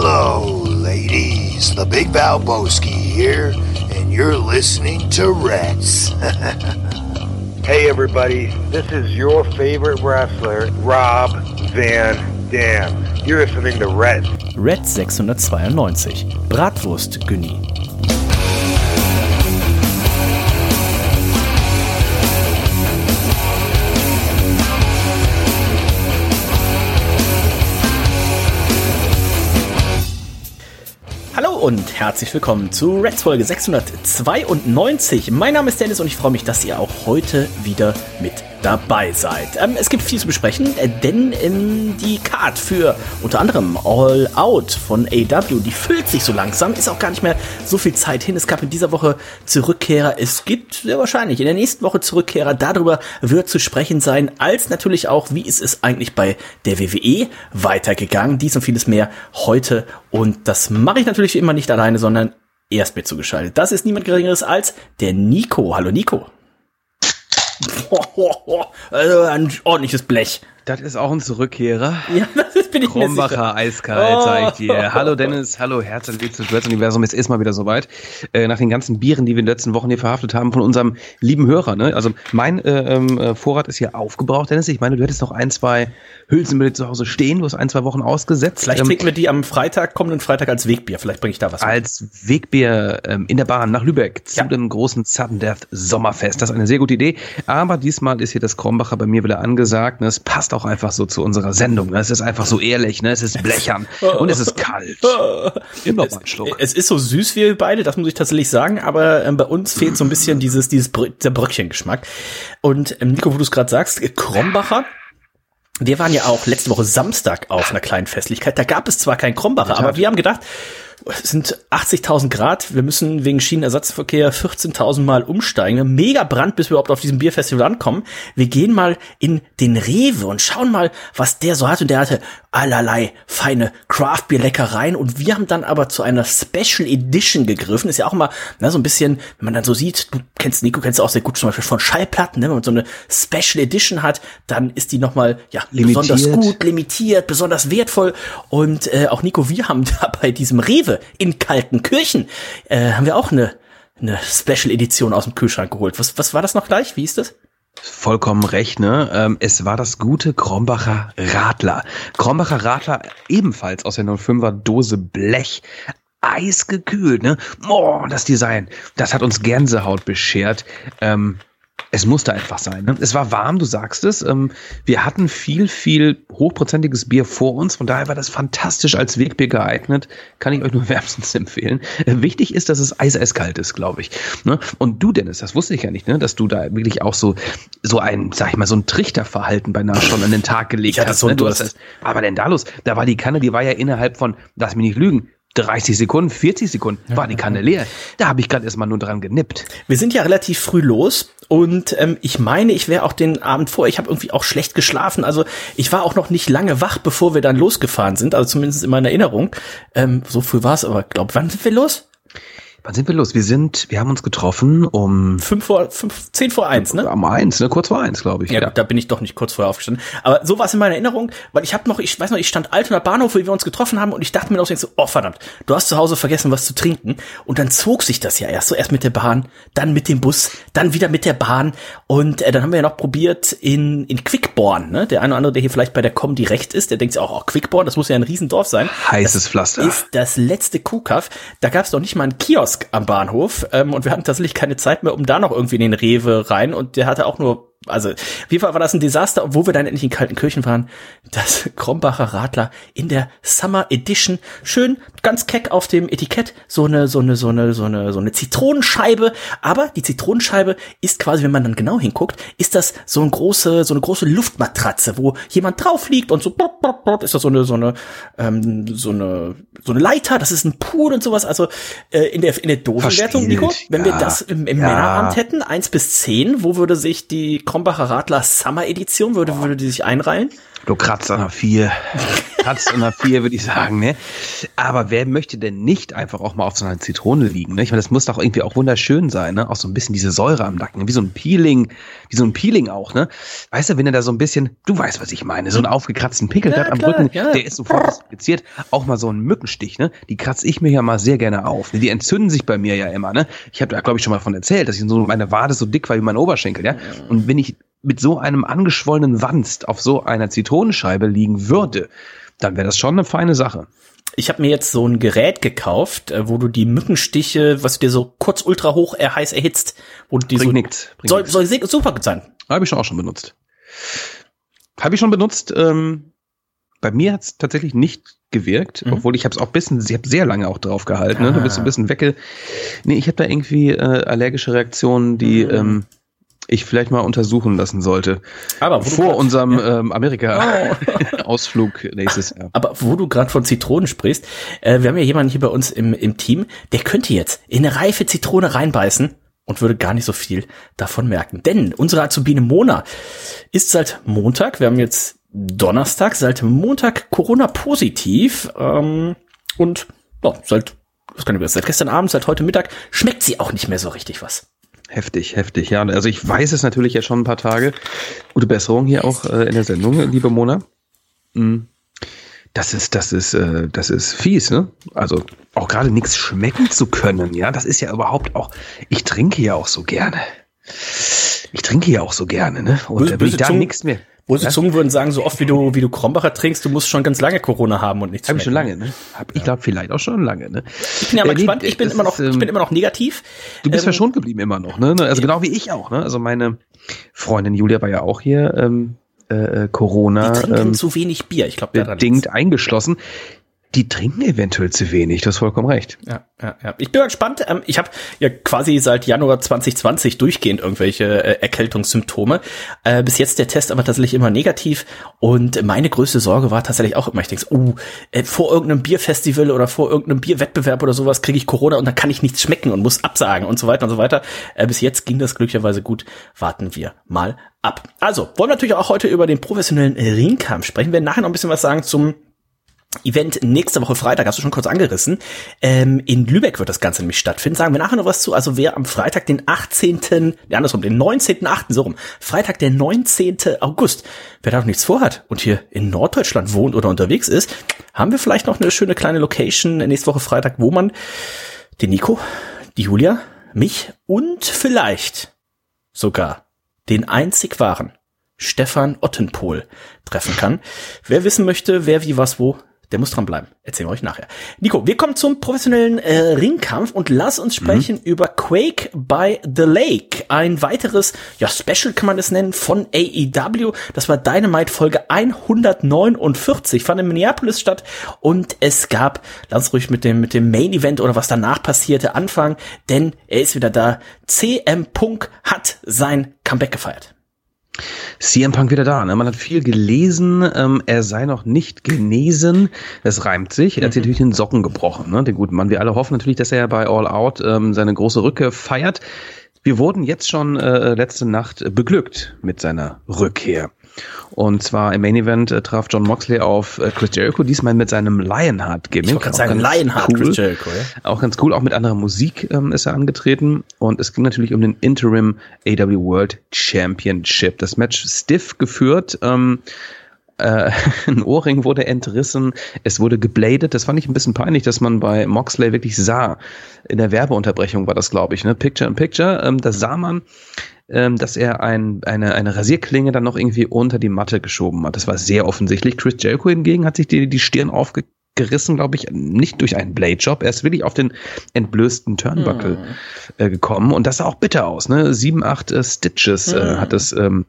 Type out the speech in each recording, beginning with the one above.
Hello, ladies. The Big Valboski here, and you're listening to Reds. Hey everybody, this is your favorite wrestler, Rob Van Dam. You're listening to Red. Red 692. Bratwurst Günni. Und herzlich willkommen zu Reds Folge 692. Mein Name ist Dennis und ich freue mich, dass ihr auch heute wieder mit dabei seid. Ähm, es gibt viel zu besprechen, äh, denn ähm, die Card für unter anderem All Out von AW, die füllt sich so langsam, ist auch gar nicht mehr so viel Zeit hin. Es gab in dieser Woche Zurückkehrer, es gibt sehr wahrscheinlich in der nächsten Woche Zurückkehrer, darüber wird zu sprechen sein, als natürlich auch, wie ist es eigentlich bei der WWE weitergegangen. Dies und vieles mehr heute und das mache ich natürlich immer nicht alleine, sondern erst mit zugeschaltet. Das ist niemand Geringeres als der Nico. Hallo Nico. Also ein ordentliches Blech. Das ist auch ein Zurückkehrer. Ja, das bin ich Krombacher eiskalt, Oh. sag ich dir. Hallo Dennis, hallo Herz und Liebe zu Reds Universum. Es ist mal wieder soweit. Äh, nach den ganzen Bieren, die wir in den letzten Wochen hier verhaftet haben von unserem lieben Hörer. Ne? Also mein äh, ähm, äh, Vorrat ist hier aufgebraucht, Dennis. Ich meine, du hättest noch ein, zwei Hülsen mit dir zu Hause stehen. Du hast ein, zwei Wochen ausgesetzt. Vielleicht Ähm, trinken wir die am Freitag, kommenden Freitag als Wegbier. Vielleicht bringe ich da was mit. als Wegbier ähm, in der Bahn nach Lübeck zu Ja. dem großen Sudden Death Sommerfest. Das ist eine sehr gute Idee. Aber diesmal ist hier das Krombacher bei mir wieder angesagt. Ne? Es passt auch einfach so zu unserer Sendung. Ne? Es ist einfach so ehrlich. Ne? Es ist blechern und es ist kalt. Immer mal einen Schluck. Es ist so süß wie wir beide, das muss ich tatsächlich sagen, aber ähm, bei uns fehlt so ein bisschen dieses, dieses Brö der Bröckchengeschmack. Und ähm, Nico, wo du es gerade sagst, Krombacher, wir waren ja auch letzte Woche Samstag auf einer kleinen Festlichkeit. Da gab es zwar kein Krombacher, aber wir haben gedacht, es sind 80.000 Grad, wir müssen wegen Schienenersatzverkehr 14.000 Mal umsteigen. Mega Brand, bis wir überhaupt auf diesem Bierfestival ankommen. Wir gehen mal in den Rewe und schauen mal, was der so hat. Und der hatte allerlei feine Craft-Bier-Leckereien. Und wir haben dann aber zu einer Special Edition gegriffen. Ist ja auch mal na, so ein bisschen, wenn man dann so sieht, du kennst Nico, kennst du auch sehr gut zum Beispiel von Schallplatten, ne? wenn man so eine Special Edition hat, dann ist die nochmal ja, Limitiert. besonders gut, limitiert, besonders wertvoll. Und äh, auch Nico, wir haben da bei diesem Rewe in Kaltenkirchen, äh, haben wir auch eine, eine Special Edition aus dem Kühlschrank geholt. Was, was war das noch gleich? Wie ist das? Vollkommen recht, ne? Ähm, es war das gute Krombacher Radler. Krombacher Radler ebenfalls aus der 05er Dose Blech. Eisgekühlt, ne? Oh, das Design, das hat uns Gänsehaut beschert. Ähm, es musste einfach sein. Ne? Es war warm, du sagst es. Ähm, wir hatten viel, viel hochprozentiges Bier vor uns. Von daher war das fantastisch als Wegbier geeignet. Kann ich euch nur wärmstens empfehlen. Äh, wichtig ist, dass es eiseiskalt ist, glaube ich. Ne? Und du, Dennis, das wusste ich ja nicht, ne? dass du da wirklich auch so, so ein, sag ich mal, so ein Trichterverhalten beinahe schon an den Tag gelegt Ich hatte hast. so ne? Du hast das, aber denn da los? Da war die Kanne, die war ja innerhalb von, lass mich nicht lügen, 30 Sekunden, 40 Sekunden war die Kanne leer. Da habe ich gerade erstmal nur dran genippt. Wir sind ja relativ früh los und ähm, ich meine, ich wäre auch den Abend vor, ich habe irgendwie auch schlecht geschlafen. Also ich war auch noch nicht lange wach, bevor wir dann losgefahren sind, also zumindest in meiner Erinnerung. Ähm, so früh war es, aber glaub, wann sind wir los? Wann sind wir los? Wir sind, wir haben uns getroffen um Fünf vor, fünf, zehn vor eins, ne? um eins, ne? Kurz vor eins, glaube ich. Ja, da bin ich doch nicht kurz vorher aufgestanden. Aber so war es in meiner Erinnerung, weil ich habe noch, ich weiß noch, ich stand Altonaer Bahnhof, wo wir uns getroffen haben und ich dachte mir noch so, oh verdammt, du hast zu Hause vergessen, was zu trinken. Und dann zog sich das ja erst so, erst mit der Bahn, dann mit dem Bus, dann wieder mit der Bahn. Und äh, dann haben wir ja noch probiert in, in Quickborn, ne? Der eine oder andere, der hier vielleicht bei der Comedy recht ist, der denkt sich auch, oh, Quickborn, das muss ja ein Riesendorf sein. Heißes Pflaster. Ist das letzte Kuhkaff. Da gab es noch nicht mal einen Kiosk am Bahnhof. Ähm, und wir hatten tatsächlich keine Zeit mehr, um da noch irgendwie in den Rewe rein. Und der hatte auch nur, also auf jeden Fall war das ein Desaster, obwohl wir dann endlich in Kaltenkirchen waren. Das Krombacher Radler in der Summer Edition, schön ganz keck auf dem Etikett, so eine, so eine, so eine, so eine, so eine Zitronenscheibe, aber die Zitronenscheibe ist quasi, wenn man dann genau hinguckt, ist das so eine große, so eine große Luftmatratze, wo jemand drauf liegt und so ist das so eine, so eine, ähm, so eine, so eine Leiter, das ist ein Pool und sowas, also äh, in der, in der Dosenwertung, Nico, wenn wir ja. das im, im Ja. Männerabend hätten, eins bis zehn, wo würde sich die Krombacher Radler Summer Edition, würde, würde die sich einreihen? Du kratzt an der 4. kratzt an der 4, würde ich sagen, ne? Aber wer möchte denn nicht einfach auch mal auf so einer Zitrone liegen, ne? Ich meine, das muss doch irgendwie auch wunderschön sein, ne? Auch so ein bisschen diese Säure am Nacken, wie so ein Peeling, wie so ein Peeling auch, ne? Weißt du, wenn er da so ein bisschen, du weißt, was ich meine, so einen aufgekratzten Pickel Ja, hat am klar, Rücken, ja. der ist sofort desinfiziert. Auch mal so ein Mückenstich, ne? Die kratze ich mir ja mal sehr gerne auf. ne? Die entzünden sich bei mir ja immer, ne? Ich habe da, glaube ich, schon mal von erzählt, dass ich so meine Wade so dick war wie mein Oberschenkel, ja? Und wenn ich mit so einem angeschwollenen Wanst auf so einer Zitronenscheibe liegen würde, dann wäre das schon eine feine Sache. Ich habe mir jetzt so ein Gerät gekauft, äh, wo du die Mückenstiche, was dir so kurz ultra hoch äh, heiß erhitzt, wo du die Bringt so, nix, bringt soll, nix. soll super sein. Habe ich schon auch schon benutzt. Habe ich schon benutzt. Ähm, bei mir hat es tatsächlich nicht gewirkt, Mhm. obwohl ich habe es auch bisschen, ich habe sehr lange auch drauf gehalten. Ne? Ah. Du bist so ein bisschen wecke. Nee, ich habe da irgendwie äh, allergische Reaktionen, die Mhm. ähm, ich vielleicht mal untersuchen lassen sollte. Aber Vor grad- unserem ja. ähm, Amerika-Ausflug nächstes Jahr. Aber wo du gerade von Zitronen sprichst, äh, wir haben ja jemanden hier bei uns im, im Team, der könnte jetzt in eine reife Zitrone reinbeißen und würde gar nicht so viel davon merken. Denn unsere Azubine Mona ist seit Montag, wir haben jetzt Donnerstag, seit Montag Corona-positiv ähm, und ja, seit, was kann ich sagen, seit gestern Abend, seit heute Mittag schmeckt sie auch nicht mehr so richtig was. Heftig, heftig. Ja, also ich weiß es natürlich jetzt schon ein paar Tage. Gute Besserung hier auch äh, in der Sendung, liebe Mona. Mm. Das ist, das ist, äh, das ist fies, ne? Also auch gerade nichts schmecken zu können, ja, das ist ja überhaupt auch. Ich trinke ja auch so gerne. Ich trinke ja auch so gerne, ne? Und Böse- da will ich da nichts mehr. Böse Ja? Zungen würden sagen, so oft wie du, wie du Krombacher trinkst, du musst schon ganz lange Corona haben und nichts Habe ich schon lange, ne? Hab, ich glaube vielleicht auch schon lange, ne? Ich bin ja mal Äh, gespannt. Ich bin immer noch, ist, ich ähm, bin immer noch negativ. Du bist Ähm, verschont geblieben immer noch, ne? Also genau wie ich auch, ne? Also meine Freundin Julia war ja auch hier ähm, äh, äh, Corona. Die trinken ähm, zu wenig Bier. Ich glaube, bedingt eingeschlossen. Die trinken eventuell zu wenig, du hast vollkommen recht. Ja, ja, ja. Ich bin mal gespannt. Ähm, ich habe ja quasi seit Januar 2020 durchgehend irgendwelche äh, Erkältungssymptome. Äh, bis jetzt der Test aber tatsächlich immer negativ. Und meine größte Sorge war tatsächlich auch immer, ich denke, uh, äh, vor irgendeinem Bierfestival oder vor irgendeinem Bierwettbewerb oder sowas kriege ich Corona und dann kann ich nichts schmecken und muss absagen und so weiter und so weiter. Bis jetzt ging das glücklicherweise gut. Warten wir mal ab. Also, wollen wir natürlich auch heute über den professionellen Ringkampf sprechen. Wir werden nachher noch ein bisschen was sagen zum Event nächste Woche Freitag, hast du schon kurz angerissen. Ähm, in Lübeck wird das Ganze nämlich stattfinden. Sagen wir nachher noch was zu. Also wer am Freitag, den 18., ja andersrum, den 19.8., so rum, Freitag, der 19. August, wer da noch nichts vorhat und hier in Norddeutschland wohnt oder unterwegs ist, haben wir vielleicht noch eine schöne kleine Location nächste Woche Freitag, wo man den Nico, die Julia, mich und vielleicht sogar den einzig wahren Stefan Ottenpohl treffen kann. Wer wissen möchte, wer wie was wo, der muss dranbleiben. Erzählen wir euch nachher. Nico, wir kommen zum professionellen äh, Ringkampf und lass uns sprechen über Quake by the Lake. Ein weiteres, ja, Special kann man es nennen, von AEW. Das war Dynamite Folge 149, fand in Minneapolis statt und es gab, lass ruhig mit dem, mit dem Main Event oder was danach passierte anfangen, denn er ist wieder da. CM Punk hat sein Comeback gefeiert. CM Punk wieder da. Ne? Man hat viel gelesen, ähm, er sei noch nicht genesen. Das reimt sich. Er hat sich natürlich den Socken gebrochen, ne? den guten Mann. Wir alle hoffen natürlich, dass er bei All Out ähm, seine große Rückkehr feiert. Wir wurden jetzt schon äh, letzte Nacht beglückt mit seiner Rückkehr. Und zwar im Main Event äh, traf John Moxley auf äh, Chris Jericho, diesmal mit seinem Lionheart-Gimmick. Ich wollte gerade Auch sagen, Lionheart cool. Chris Jericho, ja. Auch ganz cool, auch mit anderer Musik ähm, ist er angetreten. Und es ging natürlich um den Interim AW World Championship. Das Match stiff geführt. Ähm, äh, ein Ohrring wurde entrissen, es wurde gebladet. Das fand ich ein bisschen peinlich, dass man bei Moxley wirklich sah. In der Werbeunterbrechung war das, glaube ich, ne? Picture in Picture. Ähm, da sah man, ähm, dass er ein, eine, eine Rasierklinge dann noch irgendwie unter die Matte geschoben hat. Das war sehr offensichtlich. Chris Jericho hingegen hat sich die, die Stirn aufgerissen, glaube ich, nicht durch einen Blade-Job. Er ist wirklich auf den entblößten Turnbuckle äh, gekommen. Und das sah auch bitter aus. Ne? Sieben, acht äh, Stitches äh, hat es ähm,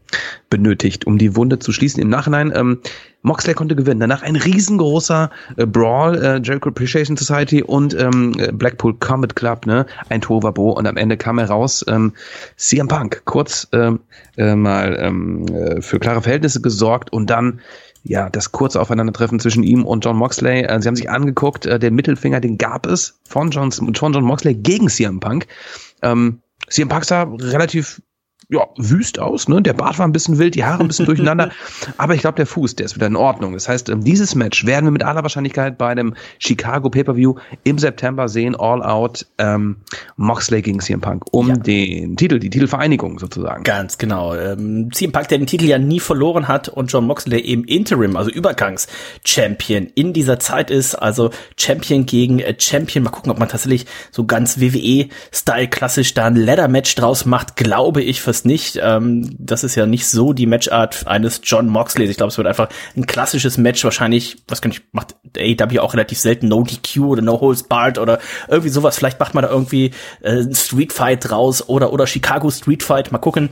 benötigt, um die Wunde zu schließen. Im Nachhinein, ähm, Moxley konnte gewinnen. Danach ein riesengroßer äh, Brawl, äh, Jericho Appreciation Society und ähm, Blackpool Combat Club, ne? ein Tovabo. Und am Ende kam er raus, ähm, CM Punk, kurz ähm, äh, mal ähm, äh, für klare Verhältnisse gesorgt und dann ja, das kurze Aufeinandertreffen zwischen ihm und John Moxley. Äh, sie haben sich angeguckt, äh, der Mittelfinger, den gab es von John, von John Moxley gegen CM Punk. Ähm, CM Punk sah relativ ja, wüst aus, ne? Der Bart war ein bisschen wild, die Haare ein bisschen durcheinander. Aber ich glaube, der Fuß, der ist wieder in Ordnung. Das heißt, ähm, dieses Match werden wir mit aller Wahrscheinlichkeit bei einem Chicago Pay-Per-View im September sehen. All Out ähm, Moxley gegen CM Punk um ja. den Titel, die Titelvereinigung sozusagen. Ganz genau. Ähm, CM Punk, der den Titel ja nie verloren hat und John Moxley eben Interim, also Übergangs-Champion in dieser Zeit ist. Also Champion gegen äh, Champion. Mal gucken, ob man tatsächlich so ganz WWE-Style klassisch da ein Ladder-Match draus macht. Glaube ich fürs nicht. Ähm, das ist ja nicht so die Matchart eines John Moxley. Ich glaube, es wird einfach ein klassisches Match. Wahrscheinlich, was kann ich, macht AEW auch relativ selten No DQ oder No Holds Barred oder irgendwie sowas. Vielleicht macht man da irgendwie äh, Street Fight raus oder, oder Chicago Street Fight. Mal gucken.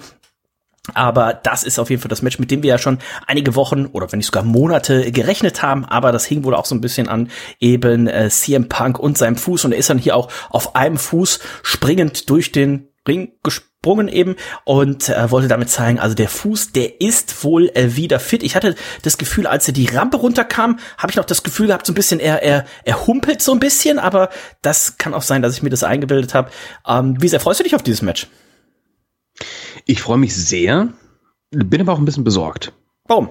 Aber das ist auf jeden Fall das Match, mit dem wir ja schon einige Wochen oder wenn nicht sogar Monate gerechnet haben. Aber das hing wohl auch so ein bisschen an eben äh, CM Punk und seinem Fuß. Und er ist dann hier auch auf einem Fuß springend durch den Ring gesprungen eben und äh, wollte damit zeigen, also der Fuß, der ist wohl äh, wieder fit. Ich hatte das Gefühl, als er die Rampe runterkam, habe ich noch das Gefühl gehabt, so ein bisschen, er, er, er humpelt so ein bisschen, aber das kann auch sein, dass ich mir das eingebildet habe. Ähm, wie sehr freust du dich auf dieses Match? Ich freue mich sehr, bin aber auch ein bisschen besorgt. Warum?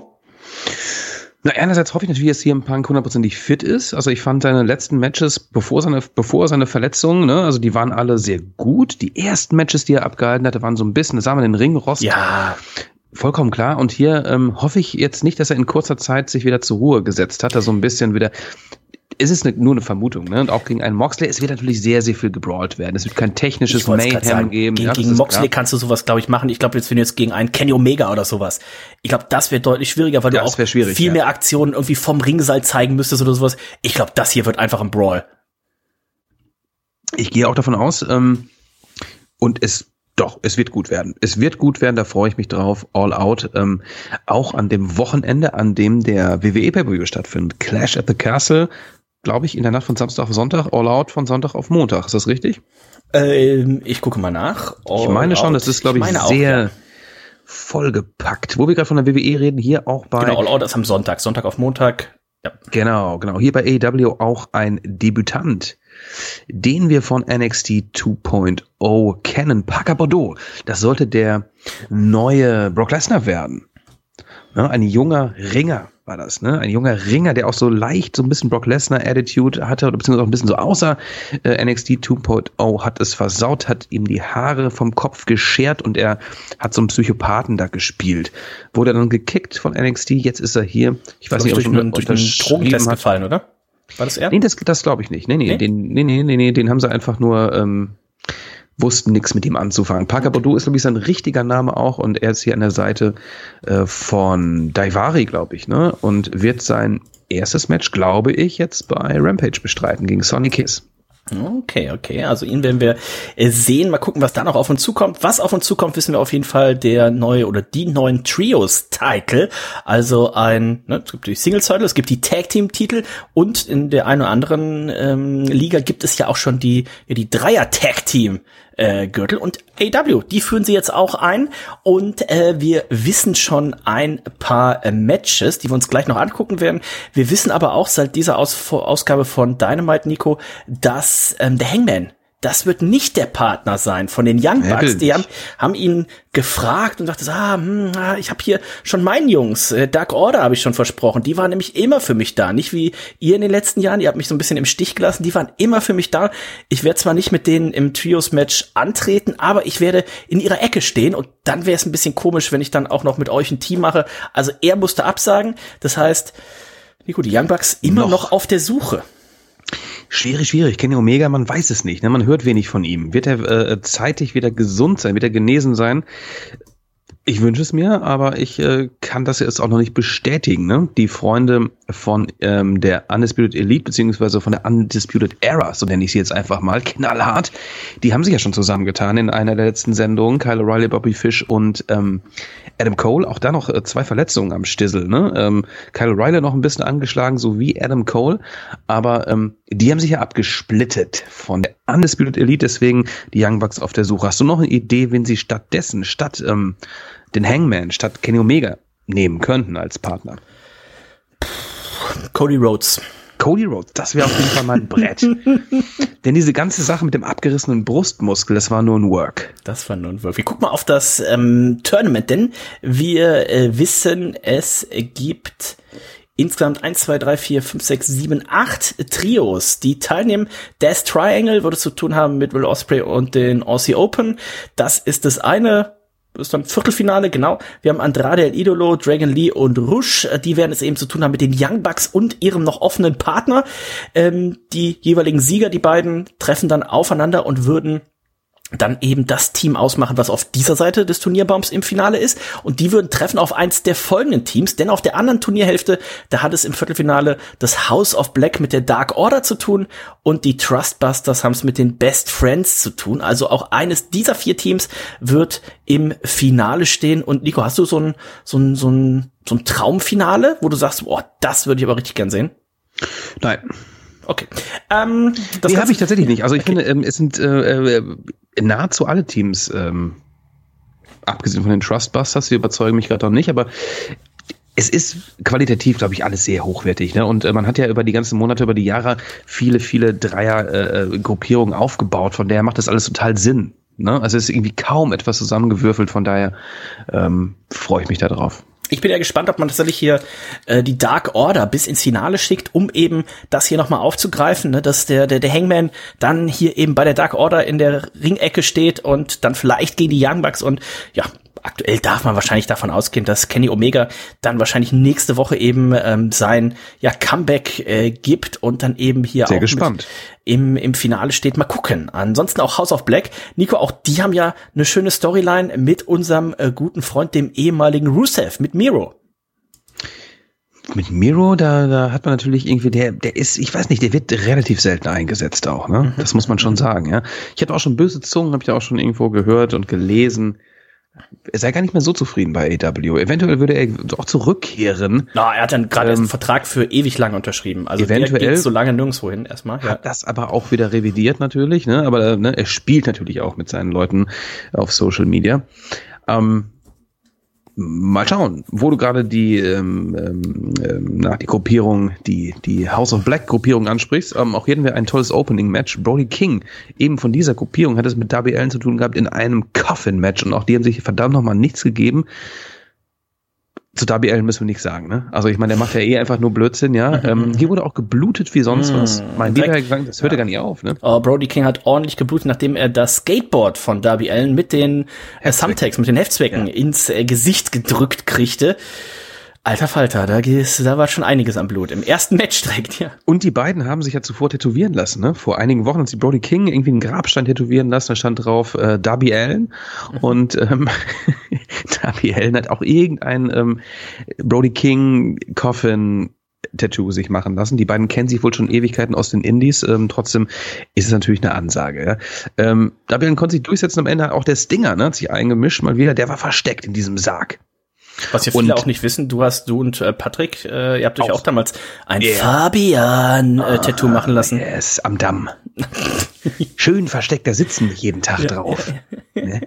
Na, einerseits hoffe ich natürlich, dass CM Punk hundertprozentig fit ist. Also ich fand seine letzten Matches, bevor seine, bevor seine Verletzung, ne, also die waren alle sehr gut. Die ersten Matches, die er abgehalten hatte, waren so ein bisschen, das sah man den Ringrost. Ja. Vollkommen klar. Und hier ähm, hoffe ich jetzt nicht, dass er in kurzer Zeit sich wieder zur Ruhe gesetzt hat, da so ein bisschen wieder es ist eine, nur eine Vermutung, ne? Und auch gegen einen Moxley, es wird natürlich sehr, sehr viel gebrawlt werden. Es wird kein technisches Mayhem sagen, geben. Gegen, ja, gegen Moxley kannst du sowas, glaube ich, machen. Ich glaube, jetzt wenn du jetzt gegen einen Kenny Omega oder sowas. Ich glaube, das wird deutlich schwieriger, weil ja, du auch viel ja. mehr Aktionen irgendwie vom Ringseil zeigen müsstest oder sowas. Ich glaube, das hier wird einfach ein Brawl. Ich gehe auch davon aus, ähm, und es doch, es wird gut werden. Es wird gut werden, da freue ich mich drauf. All Out. Ähm, auch an dem Wochenende, an dem der WWE Pay-Per-View stattfindet. Clash at the Castle glaube ich, in der Nacht von Samstag auf Sonntag, All Out von Sonntag auf Montag. Ist das richtig? Ähm, ich gucke mal nach. All ich meine schon, das ist, glaube ich, ich sehr auch, ja. vollgepackt. Wo wir gerade von der WWE reden, hier auch bei. Genau, All Out ist am Sonntag, Sonntag auf Montag. Ja. Genau, genau. Hier bei AEW auch ein Debütant, den wir von NXT 2.0 kennen, Parker Bordeaux. Das sollte der neue Brock Lesnar werden. Ja, ein junger Ringer war das, ne? Ein junger Ringer, der auch so leicht so ein bisschen Brock Lesnar Attitude hatte oder beziehungsweise auch ein bisschen so außer äh, NXT 2.0 hat es versaut, hat ihm die Haare vom Kopf geschert und er hat so einen Psychopathen da gespielt. Wurde dann gekickt von NXT, jetzt ist er hier. Ich weiß nicht, ob durch, durch einen Drogentest gefallen, oder? War das er? Nee, das, das glaube ich nicht. Nee, nee, nee? Den, nee, nee, nee, nee, den haben sie einfach nur ähm, wussten nichts mit ihm anzufangen. Parker Bordeaux ist, glaube ich, sein richtiger Name auch und er ist hier an der Seite äh, von Daivari, glaube ich, ne? Und wird sein erstes Match, glaube ich, jetzt bei Rampage bestreiten gegen Sonny Kiss. Okay, okay. Also ihn werden wir äh, sehen. Mal gucken, was da noch auf uns zukommt. Was auf uns zukommt, wissen wir auf jeden Fall der neue oder die neuen Trios-Title. Also ein, ne, es gibt die Singles-Title, es gibt die Tag-Team-Titel und in der einen oder anderen ähm, Liga gibt es ja auch schon die, ja, die Dreier-Tag-Team äh, Gürtel und AW. Die führen sie jetzt auch ein und äh, wir wissen schon ein paar äh, Matches, die wir uns gleich noch angucken werden. Wir wissen aber auch seit dieser Aus Ausgabe von Dynamite, Nico, dass ähm, der Hangman das wird nicht der Partner sein von den Young Bucks. Die haben, haben ihn gefragt und dachte, ah, hm, ah, ich habe hier schon meinen Jungs, äh, Dark Order habe ich schon versprochen. Die waren nämlich immer für mich da, nicht wie ihr in den letzten Jahren. Ihr habt mich so ein bisschen im Stich gelassen. Die waren immer für mich da. Ich werde zwar nicht mit denen im Trios-Match antreten, aber ich werde in ihrer Ecke stehen und dann wäre es ein bisschen komisch, wenn ich dann auch noch mit euch ein Team mache. Also er musste absagen. Das heißt, Nico, die Young Bucks immer noch, noch auf der Suche. Schwierig, schwierig. Kenny Omega, man weiß es nicht. Ne? Man hört wenig von ihm. Wird er äh, zeitig wieder gesund sein? Wird er genesen sein? Ich wünsche es mir, aber ich äh, kann das jetzt auch noch nicht bestätigen. Ne? Die Freunde von ähm, der Undisputed Elite, beziehungsweise von der Undisputed Era, so nenne ich sie jetzt einfach mal, knallhart, die haben sich ja schon zusammengetan in einer der letzten Sendungen. Kyle O'Reilly, Bobby Fish und ähm, Adam Cole. Auch da noch äh, zwei Verletzungen am Stissel. Ne? Ähm, Kyle O'Reilly noch ein bisschen angeschlagen, so wie Adam Cole. Aber ähm, die haben sich ja abgesplittet von der Undisputed Elite, deswegen die Young Bucks auf der Suche. Hast du noch eine Idee, wen sie stattdessen, statt ähm, den Hangman statt Kenny Omega nehmen könnten als Partner? Cody Rhodes. Cody Rhodes, das wäre auf jeden Fall mal ein Brett. Denn diese ganze Sache mit dem abgerissenen Brustmuskel, das war nur ein Work. Das war nur ein Work. Wir gucken mal auf das ähm, Tournament, denn wir äh, wissen, es gibt insgesamt 1, 2, 3, 4, 5, 6, 7, 8 Trios, die teilnehmen. Death Triangle würde zu tun haben mit Will Osprey und den Aussie Open. Das ist das eine ist dann Viertelfinale, genau. Wir haben Andrade El Idolo, Dragon Lee und Rush. Die werden es eben zu tun haben mit den Young Bucks und ihrem noch offenen Partner. Ähm, die jeweiligen Sieger, die beiden, treffen dann aufeinander und würden dann eben das Team ausmachen, was auf dieser Seite des Turnierbaums im Finale ist. Und die würden treffen auf eins der folgenden Teams, denn auf der anderen Turnierhälfte, da hat es im Viertelfinale das House of Black mit der Dark Order zu tun und die Trustbusters haben es mit den Best Friends zu tun. Also auch eines dieser vier Teams wird im Finale stehen. Und Nico, hast du so ein, so ein, so ein, so ein Traumfinale, wo du sagst, boah, das würde ich aber richtig gern sehen? Nein. Okay. Ähm, das nee, habe ich tatsächlich nicht. Also ich okay. finde, ähm, es sind äh, äh, nahezu alle Teams, ähm, abgesehen von den Trustbusters, die überzeugen mich gerade noch nicht, aber es ist qualitativ, glaube ich, alles sehr hochwertig. Ne? Und äh, man hat ja über die ganzen Monate, über die Jahre viele, viele Dreier-Gruppierungen äh, aufgebaut. Von daher macht das alles total Sinn. Ne? Also es ist irgendwie kaum etwas zusammengewürfelt. Von daher ähm, freue ich mich da drauf. Ich bin ja gespannt, ob man tatsächlich hier äh, die Dark Order bis ins Finale schickt, um eben das hier nochmal aufzugreifen, ne? dass der, der, der Hangman dann hier eben bei der Dark Order in der Ringecke steht und dann vielleicht gegen die Young Bucks und ja, aktuell darf man wahrscheinlich davon ausgehen, dass Kenny Omega dann wahrscheinlich nächste Woche eben ähm, sein ja, Comeback äh, gibt und dann eben hier Sehr auch gespannt. im, im Finale steht. Mal gucken. Ansonsten auch House of Black. Nico, auch die haben ja eine schöne Storyline mit unserem äh, guten Freund, dem ehemaligen Rusev, mit Miro mit Miro, da, da hat man natürlich irgendwie, der, der ist, ich weiß nicht, der wird relativ selten eingesetzt auch, ne? Das muss man schon sagen, ja. Ich habe auch schon böse Zungen, habe ich auch schon irgendwo gehört und gelesen, er sei gar nicht mehr so zufrieden bei AW. Eventuell würde er auch zurückkehren. Na, er hat dann gerade ähm, einen Vertrag für ewig lang unterschrieben. Also eventuell geht so lange nirgendwo hin erstmal. Ja. Hat das aber auch wieder revidiert natürlich, ne? Aber ne, er spielt natürlich auch mit seinen Leuten auf Social Media. Ähm, mal schauen, wo du gerade die, ähm, ähm, ähm, na, die Gruppierung, die, die House of Black Gruppierung ansprichst. Ähm, auch hier hatten wir ein tolles Opening-Match. Brody King, eben von dieser Gruppierung, hat es mit Darby Allen zu tun gehabt in einem Coffin-Match und auch die haben sich verdammt nochmal nichts gegeben zu Darby Allen müssen wir nichts sagen, ne? Also ich meine, der macht ja eh einfach nur Blödsinn, ja. ähm, hier wurde auch geblutet wie sonst was. Mhm. Mein lieber gesagt, das hört ja gar nicht auf, ne? Oh, Brody King hat ordentlich geblutet, nachdem er das Skateboard von Darby Allen mit den äh, Thumbtacks, mit den Heftzwecken ja. ins äh, Gesicht gedrückt kriegte. Alter Falter, da, da war schon einiges am Blut. Im ersten Match direkt, ja. Und die beiden haben sich ja zuvor tätowieren lassen, ne? Vor einigen Wochen hat sie Brody King irgendwie einen Grabstein tätowieren lassen, da stand drauf äh, Darby Allen. Mhm. Und ähm, Darby Allen hat auch irgendein ähm, Brody King Coffin Tattoo sich machen lassen. Die beiden kennen sich wohl schon Ewigkeiten aus den Indies. Ähm, trotzdem ist es natürlich eine Ansage. Ja. Ähm, Darby Allen konnte sich durchsetzen. Am Ende auch der Stinger ne, hat sich eingemischt. Mal wieder, der war versteckt in diesem Sarg. Was ja viele und, auch nicht wissen, du hast, du und äh, Patrick, äh, ihr habt euch auch, auch damals ein yeah. Fabian-Tattoo äh, machen lassen. Yes, am Damm. Schön versteckt, da sitzen wir jeden Tag ja, drauf. Ja, ja. Ne?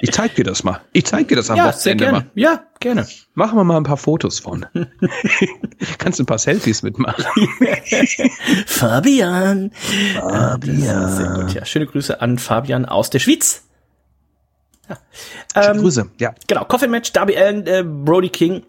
Ich zeig dir das mal. Ich zeig dir das am ja, Wochenende gerne. mal. Ja, gerne. Machen wir mal ein paar Fotos von. Kannst du ein paar Selfies mitmachen. Fabian. Fabian. Sehr gut, ja. Schöne Grüße an Fabian aus der Schweiz. Ja. Ähm, Grüße, ja. Genau, Coffin Match, Darby Allen, äh, Brody King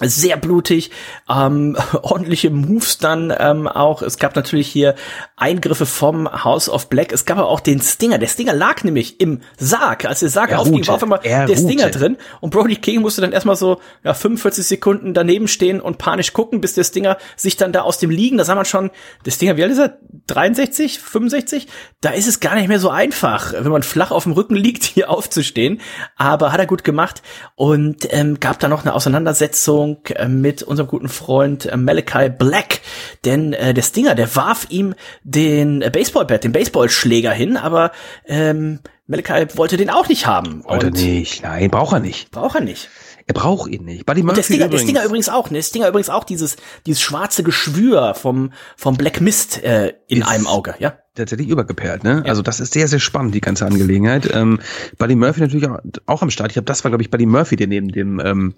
sehr blutig, ähm, ordentliche Moves dann ähm, auch. Es gab natürlich hier Eingriffe vom House of Black. Es gab aber auch den Stinger. Der Stinger lag nämlich im Sarg. Als der Sarg er aufging, war auf einmal er der Stinger ruhte. drin. Und Brody King musste dann erstmal so ja, 45 Sekunden daneben stehen und panisch gucken, bis der Stinger sich dann da aus dem Liegen, da sah man schon, der Stinger, wie alt ist er? 63, 65? Da ist es gar nicht mehr so einfach, wenn man flach auf dem Rücken liegt, hier aufzustehen. Aber hat er gut gemacht und ähm, gab da noch eine Auseinandersetzung Sendung äh, mit unserem guten Freund äh, Malachi Black, denn äh, der Stinger, der warf ihm den Baseballbat, den Baseballschläger hin, aber ähm, Malachi wollte den auch nicht haben. Wollte nicht, nein, braucht er nicht. Braucht er nicht. Er braucht ihn nicht. Buddy Murphy der Stinger, übrigens. der Stinger übrigens auch, ne? Der Stinger übrigens auch dieses, dieses schwarze Geschwür vom, vom Black Mist äh, in ist, einem Auge, ja? Tatsächlich übergeperlt. Ne? Ja. Also das ist sehr, sehr spannend, die ganze Angelegenheit. Ähm, Buddy Murphy natürlich auch, auch am Start. Ich glaube, das war, glaube ich, Buddy Murphy, der neben dem ähm,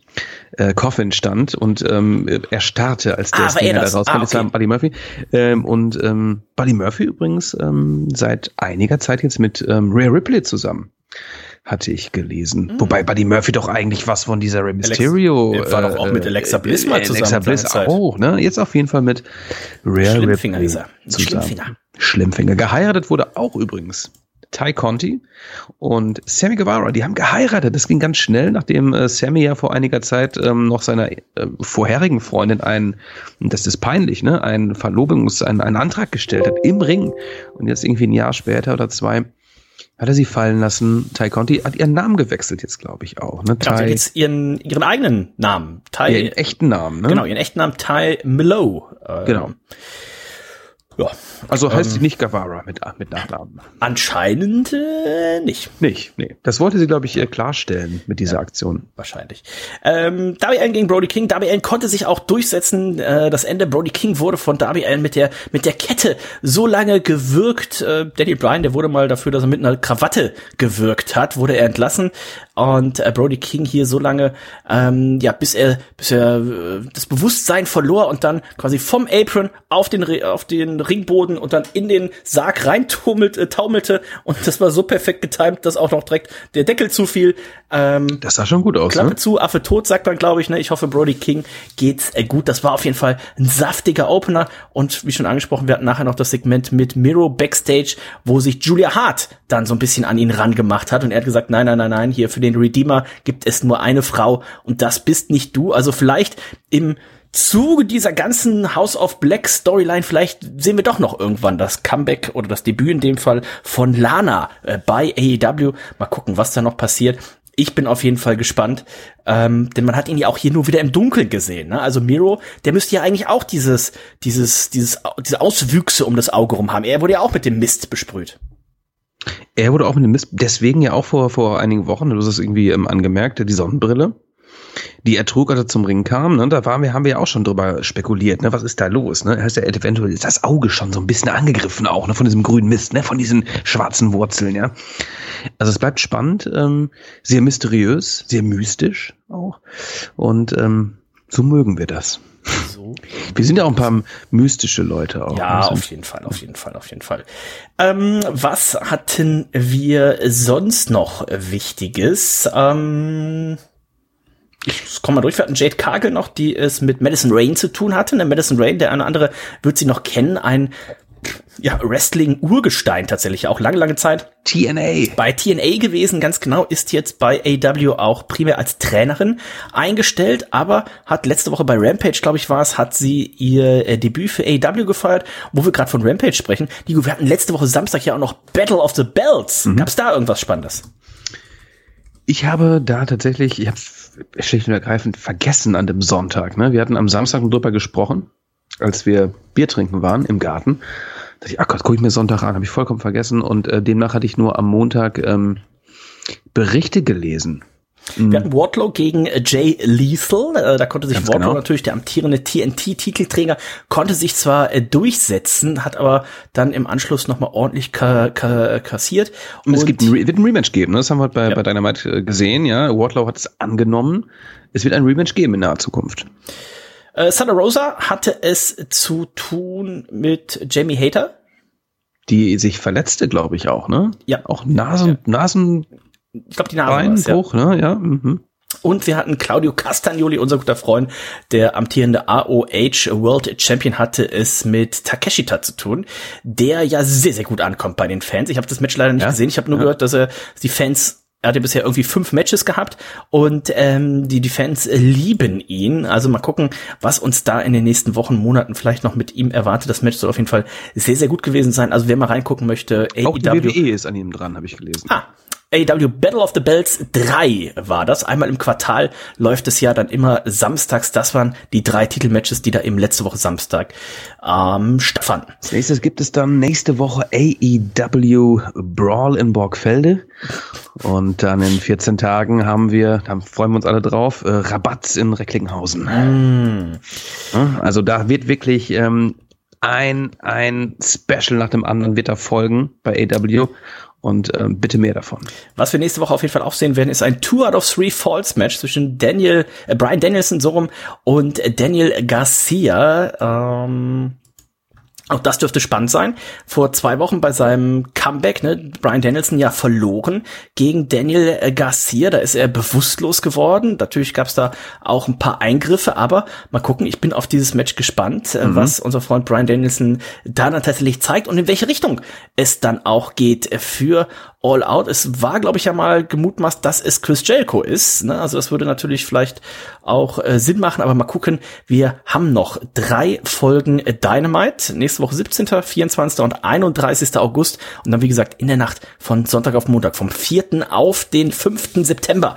äh, Coffin stand und ähm, er starrte, als der ah, Stinger da rauskam. Ah, okay. Buddy Murphy. Ähm, und ähm, Buddy Murphy übrigens ähm, seit einiger Zeit jetzt mit ähm, Rhea Ripley zusammen hatte ich gelesen. Mhm. Wobei Buddy Murphy doch eigentlich was von dieser Rey Mysterio. Alex, war doch auch mit Alexa Bliss mal zusammen. Alexa Bliss auch, ne? Jetzt auf jeden Fall mit Rare Schlimmfinger Ripley dieser. Schlimmfinger. Schlimmfinger. Geheiratet wurde auch übrigens Ty Conti und Sammy Guevara, die haben geheiratet. Das ging ganz schnell, nachdem äh, Sammy ja vor einiger Zeit ähm, noch seiner äh, vorherigen Freundin einen, das ist peinlich, ne, einen Verlobungs-, einen, einen Antrag gestellt hat im Ring. Und jetzt irgendwie ein Jahr später oder zwei hat er sie fallen lassen. Ty Conti hat ihren Namen gewechselt jetzt, glaube ich auch. Ne? Ty, jetzt ihren, ihren eigenen Namen. Ty, ihren echten Namen. Ne? Genau, ihren echten Namen Ty Milo. Ähm, genau. Ja. Also heißt ähm, sie nicht Gavara mit, mit Nachnamen. Anscheinend äh, nicht. Nicht, nee. Das wollte sie, glaube ich, klarstellen mit dieser ja, Aktion. Wahrscheinlich. Ähm, Darby Allen gegen Brody King. Darby Allen konnte sich auch durchsetzen. Äh, das Ende Brody King wurde von Darby Allen mit der, mit der Kette so lange gewirkt. Äh, Danny Bryan, der wurde mal dafür, dass er mit einer Krawatte gewirkt hat, wurde er entlassen. Und äh, Brody King hier so lange, ähm, ja, bis er, bis er äh, das Bewusstsein verlor und dann quasi vom Apron auf den, auf den Ringboden und dann in den Sarg reintummelte, äh, taumelte und das war so perfekt getimt, dass auch noch direkt der Deckel zufiel. Ähm, das sah schon gut aus. Klappe ne? zu, Affe tot, sagt man, glaube ich. Ne? Ich hoffe, Brody King geht's äh, gut. Das war auf jeden Fall ein saftiger Opener und wie schon angesprochen, wir hatten nachher noch das Segment mit Miro Backstage, wo sich Julia Hart dann so ein bisschen an ihn rangemacht hat und er hat gesagt, nein, nein, nein, nein, hier für den Redeemer gibt es nur eine Frau und das bist nicht du. Also vielleicht im Zuge dieser ganzen House of Black Storyline, vielleicht sehen wir doch noch irgendwann das Comeback oder das Debüt in dem Fall von Lana äh, bei AEW. Mal gucken, was da noch passiert. Ich bin auf jeden Fall gespannt, ähm, denn man hat ihn ja auch hier nur wieder im Dunkeln gesehen. Ne? Also Miro, der müsste ja eigentlich auch dieses, dieses, dieses, diese Auswüchse um das Auge rum haben. Er wurde ja auch mit dem Mist besprüht. Er wurde auch mit dem Mist, deswegen ja auch vor, vor einigen Wochen, du hast es irgendwie ähm, angemerkt, die Sonnenbrille die er trug, als er zum Ring kam. Ne? Da waren wir, haben wir ja auch schon drüber spekuliert. Ne? Was ist da los? Ne? Heißt ja eventuell ist das Auge schon so ein bisschen angegriffen auch ne? von diesem grünen Mist, ne? von diesen schwarzen Wurzeln. Ja, also es bleibt spannend, ähm, sehr mysteriös, sehr mystisch auch und ähm, so mögen wir das. So. Wir sind ja auch ein paar mystische Leute auch. Ja, auf jeden Fall, auf jeden Fall, auf jeden Fall. Ähm, was hatten wir sonst noch Wichtiges? Ähm ich komme mal durch, wir hatten Jade Cargill noch, die es mit Madison Rain zu tun hatte. Ne, Madison Rain, der eine andere wird sie noch kennen, ein ja, Wrestling-Urgestein tatsächlich, auch lange, lange Zeit. TNA. Bei TNA gewesen, ganz genau, ist jetzt bei AW auch primär als Trainerin eingestellt, aber hat letzte Woche bei Rampage, glaube ich, war es, hat sie ihr äh, Debüt für AW gefeiert, wo wir gerade von Rampage sprechen. Die, wir hatten letzte Woche Samstag ja auch noch Battle of the Belts. Mhm. Gab es da irgendwas Spannendes? Ich habe da tatsächlich, ich habe schlicht und ergreifend vergessen an dem Sonntag. Ne? Wir hatten am Samstag drüber gesprochen, als wir Bier trinken waren im Garten. Da dachte ich, ach Gott, gucke ich mir Sonntag an, habe ich vollkommen vergessen. Und äh, demnach hatte ich nur am Montag ähm, Berichte gelesen wir hatten Wardlow gegen äh, Jay Lethal. Äh, da konnte sich Ganz Wardlow genau. natürlich, der amtierende TNT-Titelträger, konnte sich zwar äh, durchsetzen, hat aber dann im Anschluss nochmal ordentlich ka ka kassiert. Und, Und es gibt ein, wird ein Rematch geben, ne? das haben wir bei, ja. bei Dynamite gesehen. Ja, Wardlow hat es angenommen. Es wird ein Rematch geben in naher Zukunft. Äh, Santa Rosa hatte es zu tun mit Jamie Hater. Die sich verletzte, glaube ich auch, ne? Ja. Auch Nasen, ja. Nasen ich glaube, die Nase Beinbruch, ja. ne? Ja. Mhm. Und wir hatten Claudio Castagnoli, unser guter Freund, der amtierende AOH World Champion, hatte es mit Takeshita zu tun, der ja sehr, sehr gut ankommt bei den Fans. Ich habe das Match leider nicht ja, gesehen. Ich habe nur ja. gehört, dass er die Fans er hatte bisher irgendwie fünf Matches gehabt und ähm, die, die Fans lieben ihn. Also mal gucken, was uns da in den nächsten Wochen, Monaten vielleicht noch mit ihm erwartet. Das Match soll auf jeden Fall sehr, sehr gut gewesen sein. Also wer mal reingucken möchte, Auch AEW. die WWE ist an ihm dran, habe ich gelesen. Ah, AW Battle of the Bells 3 war das. Einmal im Quartal läuft es ja dann immer samstags. Das waren die drei Titelmatches, die da eben letzte Woche Samstag ähm, stattfanden. Als nächstes gibt es dann nächste Woche AEW Brawl in Borgfelde. Und dann in 14 Tagen haben wir, da freuen wir uns alle drauf, äh, Rabatz in Recklinghausen. Mm. Also da wird wirklich ähm, ein, ein Special nach dem anderen wird da folgen bei AW und ähm, bitte mehr davon. Was wir nächste Woche auf jeden Fall auch sehen werden, ist ein Two out of Three Falls Match zwischen Daniel, äh, Brian Danielson so rum und Daniel Garcia. Ähm, auch das dürfte spannend sein. Vor zwei Wochen bei seinem Comeback, ne, Brian Danielson ja verloren gegen Daniel äh, Garcia. Da ist er bewusstlos geworden. Natürlich gab es da auch ein paar Eingriffe, aber mal gucken, ich bin auf dieses Match gespannt, äh, mhm. was unser Freund Brian Danielson da dann tatsächlich zeigt und in welche Richtung es dann auch geht für All Out. Es war, glaube ich, ja mal gemutmaßt, dass es Chris Jericho ist. Ne? Also das würde natürlich vielleicht auch äh, Sinn machen, aber mal gucken. Wir haben noch drei Folgen äh, Dynamite. Nächste Woche 17., 24. und 31. August. Und dann, wie gesagt, in der Nacht von Sonntag auf Montag, vom 4. auf den 5. September.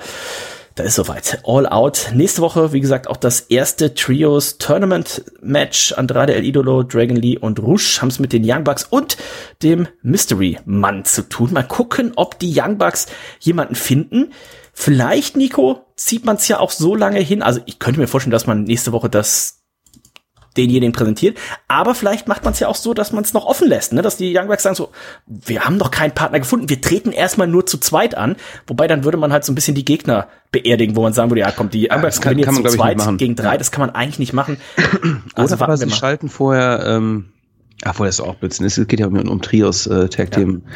Da ist soweit. All out. Nächste Woche, wie gesagt, auch das erste Trios Tournament Match. Andrade El Idolo, Dragon Lee und Rush haben es mit den Young Bucks und dem Mystery Mann zu tun. Mal gucken, ob die Young Bucks jemanden finden. Vielleicht, Nico, zieht man es ja auch so lange hin. Also ich könnte mir vorstellen, dass man nächste Woche das denjenigen präsentiert. Aber vielleicht macht man es ja auch so, dass man es noch offen lässt, ne? dass die Young Bucks sagen so, wir haben doch keinen Partner gefunden, wir treten erstmal nur zu zweit an. Wobei dann würde man halt so ein bisschen die Gegner beerdigen, wo man sagen würde, ja kommt, die Young Bucks kann, jetzt kann man, zu zweit gegen drei, das kann man eigentlich nicht machen. Also Oder aber sie schalten vorher, ähm, ach, das ist auch Blödsinn, es geht ja um, um Trios äh, Tag Team. Ja.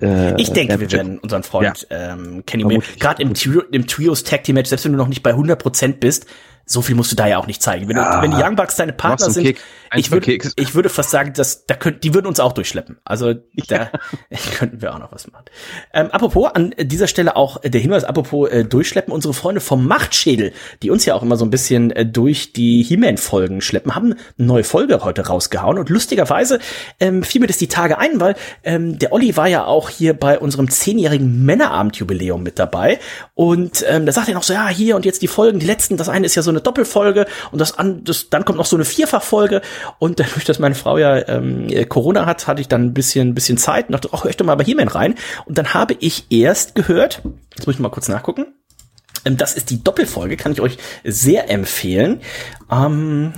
Äh, ich denke, wir werden unseren Freund ja. ähm, Kenny Omega, gerade im, im Trios Tag Team Match, selbst wenn du noch nicht bei 100% bist, so viel musst du da ja auch nicht zeigen. Wenn, ja, wenn die Young Bucks deine Partner sind, Kick, ich würde, ich würde fast sagen, dass da könnt, die würden uns auch durchschleppen. Also da könnten wir auch noch was machen. Ähm, apropos an dieser Stelle auch der Hinweis, apropos äh, durchschleppen, unsere Freunde vom Machtschädel, die uns ja auch immer so ein bisschen äh, durch die He-Man-Folgen schleppen, haben eine neue Folge heute rausgehauen. Und lustigerweise ähm, fiel mir das die Tage ein, weil ähm, der Olli war ja auch hier bei unserem zehnjährigen Männerabendjubiläum mit dabei. Und ähm, da sagt er noch so, ja hier und jetzt die Folgen, die letzten, das eine ist ja so eine Doppelfolge und das, an, das dann kommt noch so eine Vierfachfolge und dadurch, dass meine Frau ja ähm, Corona hat, hatte ich dann ein bisschen, bisschen Zeit und dachte, ach, hör ich doch mal bei He-Man rein. Und dann habe ich erst gehört, jetzt muss ich mal kurz nachgucken, ähm, das ist die Doppelfolge, kann ich euch sehr empfehlen. Ähm,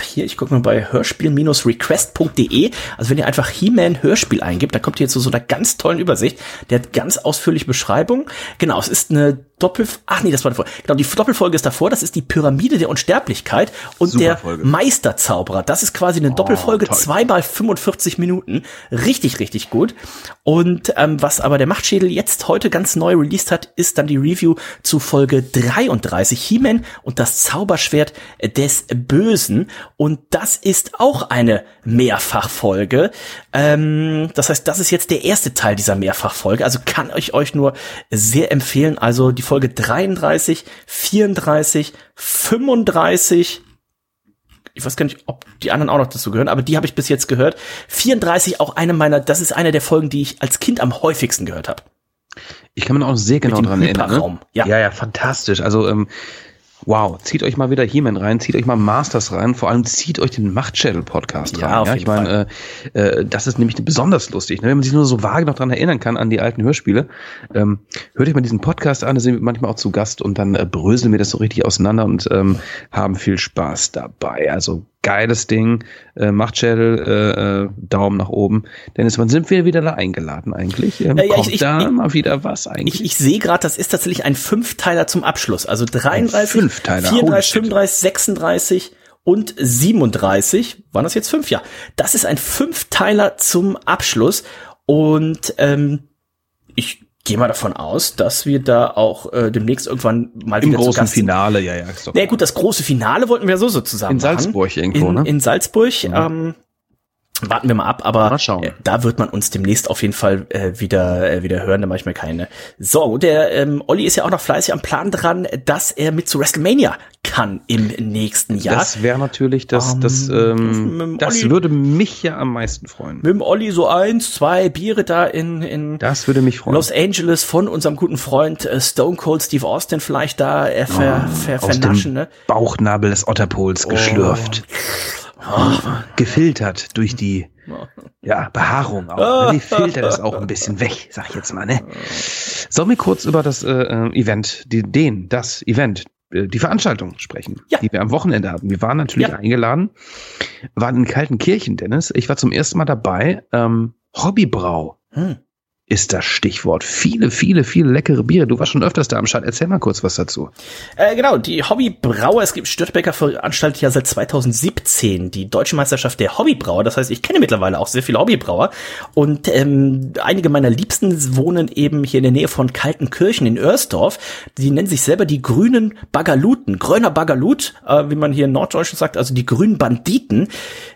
hier, ich gucke mal bei hörspiel-request.de. Also wenn ihr einfach He-Man Hörspiel eingibt, dann kommt ihr zu so einer ganz tollen Übersicht. Der hat ganz ausführliche Beschreibung. Genau, es ist eine Doppel, ach nee, das war davor. Genau, die Doppelfolge ist davor. Das ist die Pyramide der Unsterblichkeit und Super der Folge. Meisterzauberer. Das ist quasi eine oh, Doppelfolge, toll. zweimal 45 Minuten. Richtig, richtig gut. Und ähm, was aber der Machtschädel jetzt heute ganz neu released hat, ist dann die Review zu Folge 33. He-Man und das Zauberschwert des Bösen. Und das ist auch eine Mehrfachfolge. Ähm, das heißt, das ist jetzt der erste Teil dieser Mehrfachfolge. Also kann ich euch nur sehr empfehlen. Also die Folge 33, 34, 35, ich weiß gar nicht, ob die anderen auch noch dazu gehören, aber die habe ich bis jetzt gehört. 34 auch eine meiner, das ist eine der Folgen, die ich als Kind am häufigsten gehört habe. Ich kann mich auch sehr genau dran erinnern. Ne? Ja. ja, ja, fantastisch. Also ähm, Wow, zieht euch mal wieder He-Man rein, zieht euch mal Masters rein, vor allem zieht euch den Machtschädel-Podcast ja, rein. Ja, ich meine, äh, äh, das ist nämlich besonders lustig, ne? wenn man sich nur so vage noch dran erinnern kann an die alten Hörspiele. Ähm, hört euch mal diesen Podcast an, da sind wir manchmal auch zu Gast und dann äh, bröseln wir das so richtig auseinander und ähm, haben viel Spaß dabei. Also geiles Ding, äh, Machtschädel, äh, äh, Daumen nach oben. Dennis, wann sind wir wieder da eingeladen eigentlich? Ähm, ja, ja, kommt ich, da ich, mal wieder was eigentlich? Ich, ich sehe gerade, das ist tatsächlich ein Fünfteiler zum Abschluss. Also 33, Fünfteiler. 34, 35, 36 und 37. Waren das jetzt fünf? Ja. Das ist ein Fünfteiler zum Abschluss. Und ähm, ich gehe mal davon aus, dass wir da auch äh, demnächst irgendwann mal Im wieder großen Finale, ja, ja. Na gut, das große Finale wollten wir so sozusagen In Salzburg machen. irgendwo, in, ne? In Salzburg. Mhm. Ähm, warten wir mal ab, aber äh, da wird man uns demnächst auf jeden Fall äh, wieder äh, wieder hören, da mache ich mir keine So, Der ähm, Olli ist ja auch noch fleißig am Plan dran, dass er mit zu WrestleMania kann im nächsten Jahr. Das wäre natürlich das, um, das, ähm, das würde mich ja am meisten freuen. Mit dem Olli so eins, zwei Biere da in, in das würde mich freuen. Los Angeles von unserem guten Freund äh, Stone Cold Steve Austin vielleicht da äh, ver, oh, ver, vernaschen. Ne? Bauchnabel des Otterpols oh. geschlürft. Oh, gefiltert durch die ja, Behaarung auch. Die filtert das auch ein bisschen weg, sag ich jetzt mal. Ne? Sollen wir kurz über das äh, äh Event, die, den, das Event äh, die Veranstaltung sprechen, Ja. die wir am Wochenende hatten. Wir waren natürlich Ja. eingeladen, waren in Kaltenkirchen, Dennis. Ich war zum ersten Mal dabei. Ähm, Hobbybrau Hm. Ist das Stichwort. Viele, viele, viele leckere Biere. Du warst schon öfters da am Start. Erzähl mal kurz was dazu. Äh, genau, die Hobbybrauer, es gibt Störtebecker veranstaltet ja seit 2017 die Deutsche Meisterschaft der Hobbybrauer. Das heißt, ich kenne mittlerweile auch sehr viele Hobbybrauer. Und ähm, einige meiner Liebsten wohnen eben hier in der Nähe von Kaltenkirchen in Oersdorf. Die nennen sich selber die grünen Bagaluten. Grüner Bagalut, äh, wie man hier in Norddeutschland sagt, also die grünen Banditen.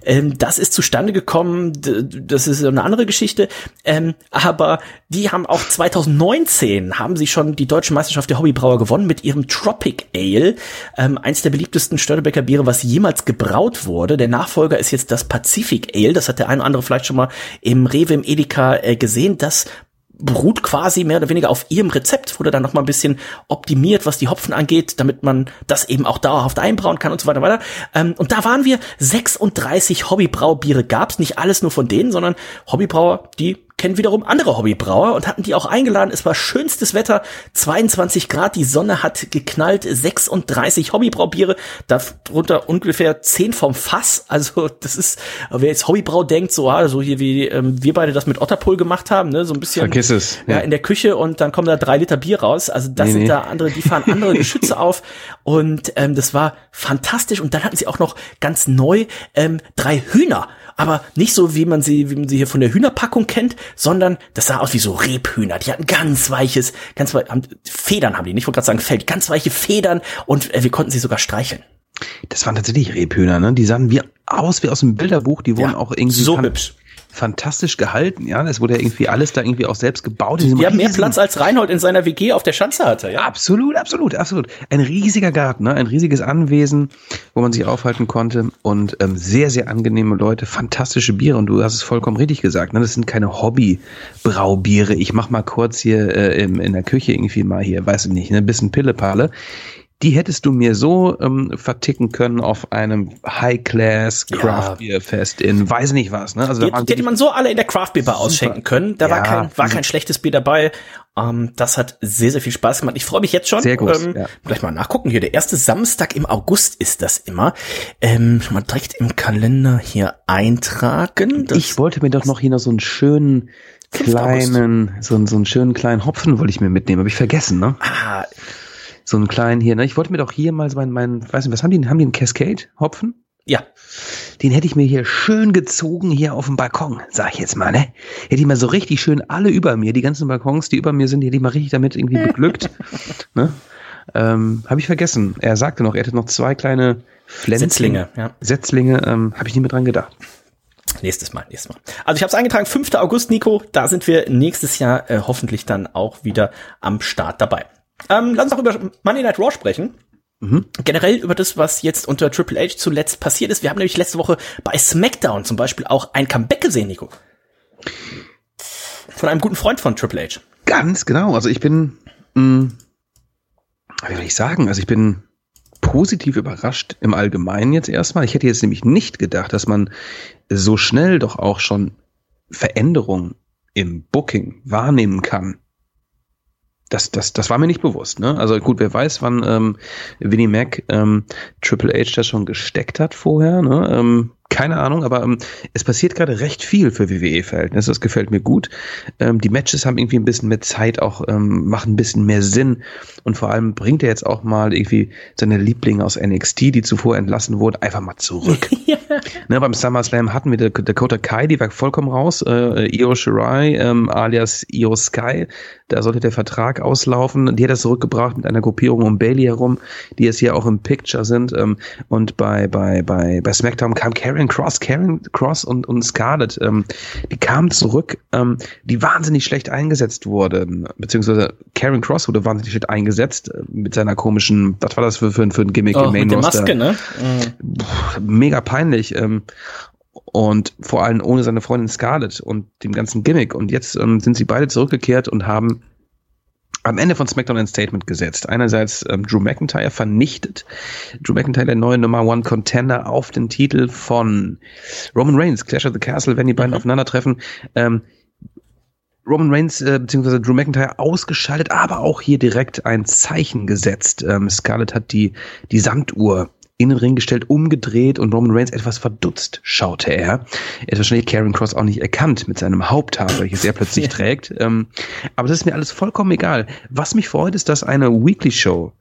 Ähm, das ist zustande gekommen, das ist eine andere Geschichte. Ähm, aber die haben auch 2019 haben sie schon die deutsche Meisterschaft der Hobbybrauer gewonnen mit ihrem Tropic Ale, ähm, eins der beliebtesten Störtebecker Biere, was jemals gebraut wurde. Der Nachfolger ist jetzt das Pacific Ale. Das hat der eine oder andere vielleicht schon mal im Rewe, im Edeka äh, gesehen. Das beruht quasi mehr oder weniger auf ihrem Rezept, wurde dann noch mal ein bisschen optimiert, was die Hopfen angeht, damit man das eben auch dauerhaft einbrauen kann und so weiter weiter. Ähm, und da waren wir 36 Hobbybraubiere gab's, nicht alles nur von denen, sondern Hobbybrauer, die kennen wiederum andere Hobbybrauer und hatten die auch eingeladen. Es war schönstes Wetter, 22 Grad, die Sonne hat geknallt, 36 Hobbybraubiere, darunter ungefähr 10 vom Fass. Also das ist, wer jetzt Hobbybrau denkt, so, ah, so hier wie ähm, wir beide das mit Otterpol gemacht haben, ne, so ein bisschen Vergiss es. ja, in der Küche und dann kommen da drei Liter Bier raus. Also das Nee, sind nee. da andere, die fahren andere Geschütze auf und ähm, das war fantastisch. Und dann hatten sie auch noch ganz neu ähm, drei Hühner. Aber nicht so, wie man sie, wie man sie hier von der Hühnerpackung kennt, sondern das sah aus wie so Rebhühner. Die hatten ganz weiches, ganz wei haben, Federn haben die, nicht ich wollte gerade sagen Fell, ganz weiche Federn und äh, wir konnten sie sogar streicheln. Das waren tatsächlich Rebhühner, ne? Die sahen wie aus wie aus dem Bilderbuch. Die wurden Ja, auch irgendwie so hübsch. Fantastisch gehalten, ja. Es wurde ja irgendwie alles da irgendwie auch selbst gebaut. in Die haben mehr Platz als Reinhold in seiner WG auf der Schanze hatte, ja. Absolut, absolut, absolut. Ein riesiger Garten, ne? ein riesiges Anwesen, wo man sich aufhalten konnte und ähm, sehr, sehr angenehme Leute, fantastische Biere und du hast es vollkommen richtig gesagt, ne? das sind keine Hobby-Braubiere. Ich mach mal kurz hier äh, im, in der Küche irgendwie mal hier, weiß ich nicht, ne? bisschen Pillepalle. Die hättest du mir so ähm, verticken können auf einem High-Class. Craft Beer Fest in weiß nicht was. Ne? Also Die, die hätte man so alle in der Craft Beer Bar ausschenken können. Da war Ja, kein, war kein schlechtes Bier dabei. Ähm, das hat sehr, sehr viel Spaß gemacht. Ich freue mich jetzt schon. Sehr groß, ähm, ja. Gleich mal nachgucken. Hier, der erste Samstag im August ist das immer. Ähm, schon mal direkt im Kalender hier eintragen. Das, ich wollte mir doch noch hier noch so einen schönen 5. kleinen, so, einen- so einen schönen kleinen Hopfen wollte ich mir mitnehmen, habe ich vergessen, ne? ah, So einen kleinen hier, ne? Ich wollte mir doch hier mal so meinen, meinen, weiß nicht, was haben die, haben die einen Cascade-Hopfen? ja, Den hätte ich mir hier schön gezogen hier auf dem Balkon, sag ich jetzt mal, ne? Hätte ich mal so richtig schön alle über mir, die ganzen Balkons, die über mir sind, die hätte ich mal richtig damit irgendwie beglückt, ne? Ähm, habe ich vergessen. Er sagte noch, er hätte noch zwei kleine Pflänzchen. Setzlinge, ja. Setzlinge, ähm, habe ich nie mit dran gedacht. Nächstes Mal, nächstes Mal. Also ich habe es eingetragen, 5. August, Nico. Da sind wir nächstes Jahr äh, hoffentlich dann auch wieder am Start dabei. Ähm, lass uns auch über Monday Night Raw sprechen. Mhm. Generell über das, was jetzt unter Triple H zuletzt passiert ist. Wir haben nämlich letzte Woche bei SmackDown zum Beispiel auch ein Comeback gesehen, Nico. Von einem guten Freund von Triple H. Ganz genau. Also ich bin, mh, wie soll ich sagen, also ich bin positiv überrascht im Allgemeinen jetzt erstmal. Ich hätte jetzt nämlich nicht gedacht, dass man so schnell doch auch schon Veränderungen im Booking wahrnehmen kann. Das, das, das war mir nicht bewusst. Ne? Also gut, wer weiß, wann ähm, Vinnie Mac ähm, Triple H das schon gesteckt hat vorher. Ne? Ähm, keine Ahnung, aber ähm, es passiert gerade recht viel für WWE-Verhältnisse. Das gefällt mir gut. Ähm, die Matches haben irgendwie ein bisschen mehr Zeit, auch ähm, machen ein bisschen mehr Sinn. Und vor allem bringt er jetzt auch mal irgendwie seine Lieblinge aus NXT, die zuvor entlassen wurden, einfach mal zurück. ne, beim SummerSlam hatten wir Dak- Dakota Kai, die war vollkommen raus. Äh, Io Shirai, ähm, alias Io Sky, da sollte der Vertrag auslaufen. Die hat er zurückgebracht mit einer Gruppierung um Bailey herum, die jetzt hier auch im Picture sind. Ähm, und bei, bei, bei, bei SmackDown kam Karen Cross, Karen Cross und, und Scarlett. Ähm, die kamen zurück, ähm, die wahnsinnig schlecht eingesetzt wurden. Beziehungsweise Karen Cross wurde wahnsinnig schlecht eingesetzt äh, mit seiner komischen, was war das für, für, für ein Gimmick Oh, im Main mit der Roster? Maske, ne? Puh, mega peinlich. Ähm, und vor allem ohne seine Freundin Scarlett und dem ganzen Gimmick. Und jetzt ähm, sind sie beide zurückgekehrt und haben am Ende von SmackDown ein Statement gesetzt. Einerseits ähm, Drew McIntyre vernichtet. Drew McIntyre, der neue Nummer One Contender auf den Titel von Roman Reigns, Clash of the Castle, wenn die beiden aufeinandertreffen. Ähm, Roman Reigns äh, bzw. Drew McIntyre ausgeschaltet, aber auch hier direkt ein Zeichen gesetzt. Ähm, Scarlett hat die, die Sanduhr in den Ring gestellt, umgedreht und Roman Reigns etwas verdutzt schaute er. Er hat wahrscheinlich Karen Cross auch nicht erkannt mit seinem Haupthaar, welches er plötzlich trägt. Ähm, aber das ist mir alles vollkommen egal. Was mich freut, ist, dass eine Weekly Show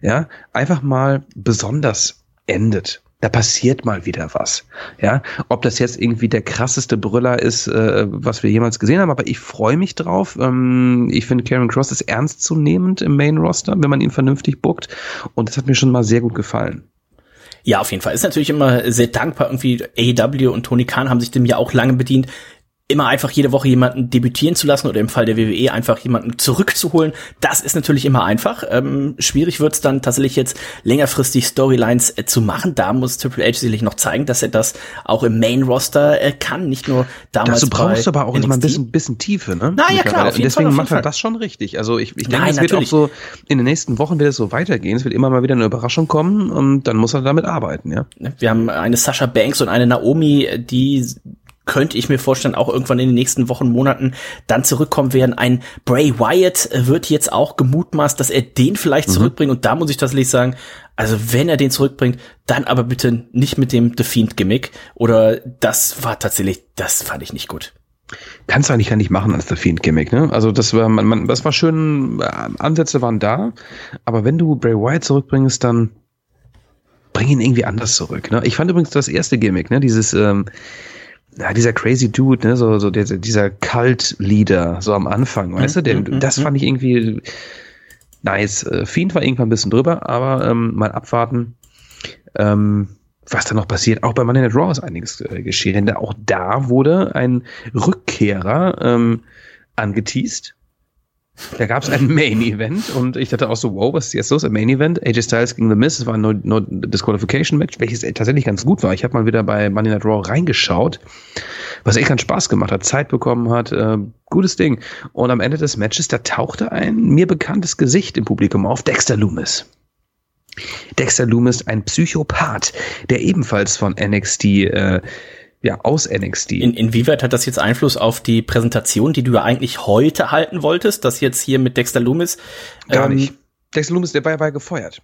ja einfach mal besonders endet da passiert mal wieder was. Ja, ob das jetzt irgendwie der krasseste Brüller ist, äh, was wir jemals gesehen haben, aber ich freue mich drauf. Ähm, ich finde Karen Cross ist ernstzunehmend im Main Roster, wenn man ihn vernünftig bookt und das hat mir schon mal sehr gut gefallen. Ja, auf jeden Fall. Ist natürlich immer sehr dankbar. Irgendwie AEW und Tony Khan haben sich dem ja auch lange bedient immer einfach jede Woche jemanden debütieren zu lassen oder im Fall der WWE einfach jemanden zurückzuholen, das ist natürlich immer einfach. Ähm, schwierig wird es dann tatsächlich jetzt längerfristig Storylines äh, zu machen. Da muss Triple H sicherlich noch zeigen, dass er das auch im Main Roster äh, kann, nicht nur damals. Dazu brauchst du aber auch immer ein bisschen, bisschen Tiefe, ne? Na ja, klar. Jeden Deswegen Fall, macht er das schon richtig. Also ich, ich denke, Nein, es wird natürlich. auch so in den nächsten Wochen wird es so weitergehen. Es wird immer mal wieder eine Überraschung kommen und dann muss er damit arbeiten, ja. Wir haben eine Sascha Banks und eine Naomi, die könnte ich mir vorstellen, auch irgendwann in den nächsten Wochen, Monaten dann zurückkommen werden. Ein Bray Wyatt wird jetzt auch gemutmaßt, dass er den vielleicht mhm. zurückbringt. Und da muss ich tatsächlich sagen, also wenn er den zurückbringt, dann aber bitte nicht mit dem The Fiend Gimmick. Oder das war tatsächlich, das fand ich nicht gut. Kannst du eigentlich gar nicht machen als The Fiend Gimmick, ne? Also das war, man, man, das war schön, äh, Ansätze waren da, aber wenn du Bray Wyatt zurückbringst, dann bring ihn irgendwie anders zurück. Ne? Ich fand übrigens das erste Gimmick, ne? Dieses ähm, ja, dieser crazy Dude, ne, so, so der, dieser Cult-Leader, so am Anfang, weißt mhm, du, der, mhm, das mhm. fand ich irgendwie nice. Äh, Fiend war irgendwann ein bisschen drüber, aber ähm, mal abwarten, ähm, was da noch passiert. Auch bei Money Night Raw ist einiges äh, geschehen, denn auch da wurde ein Rückkehrer ähm, angeteased da gab es ein Main Event und ich dachte auch so, wow, was ist jetzt los? Ein Main Event, AJ Styles gegen The Miz, es war ein no, no Disqualification Match, welches tatsächlich ganz gut war. Ich habe mal wieder bei Money Night Raw reingeschaut, was echt ganz Spaß gemacht hat, Zeit bekommen hat, äh, gutes Ding. Und am Ende des Matches, da tauchte ein mir bekanntes Gesicht im Publikum auf, Dexter Loomis. Dexter Loomis, ein Psychopath, der ebenfalls von NXT äh, ja, aus NXT. In, inwieweit hat das jetzt Einfluss auf die Präsentation, die du ja eigentlich heute halten wolltest, das jetzt hier mit Dexter Loomis? Gar ähm, nicht. Dexter Loomis, der war ja bei gefeuert.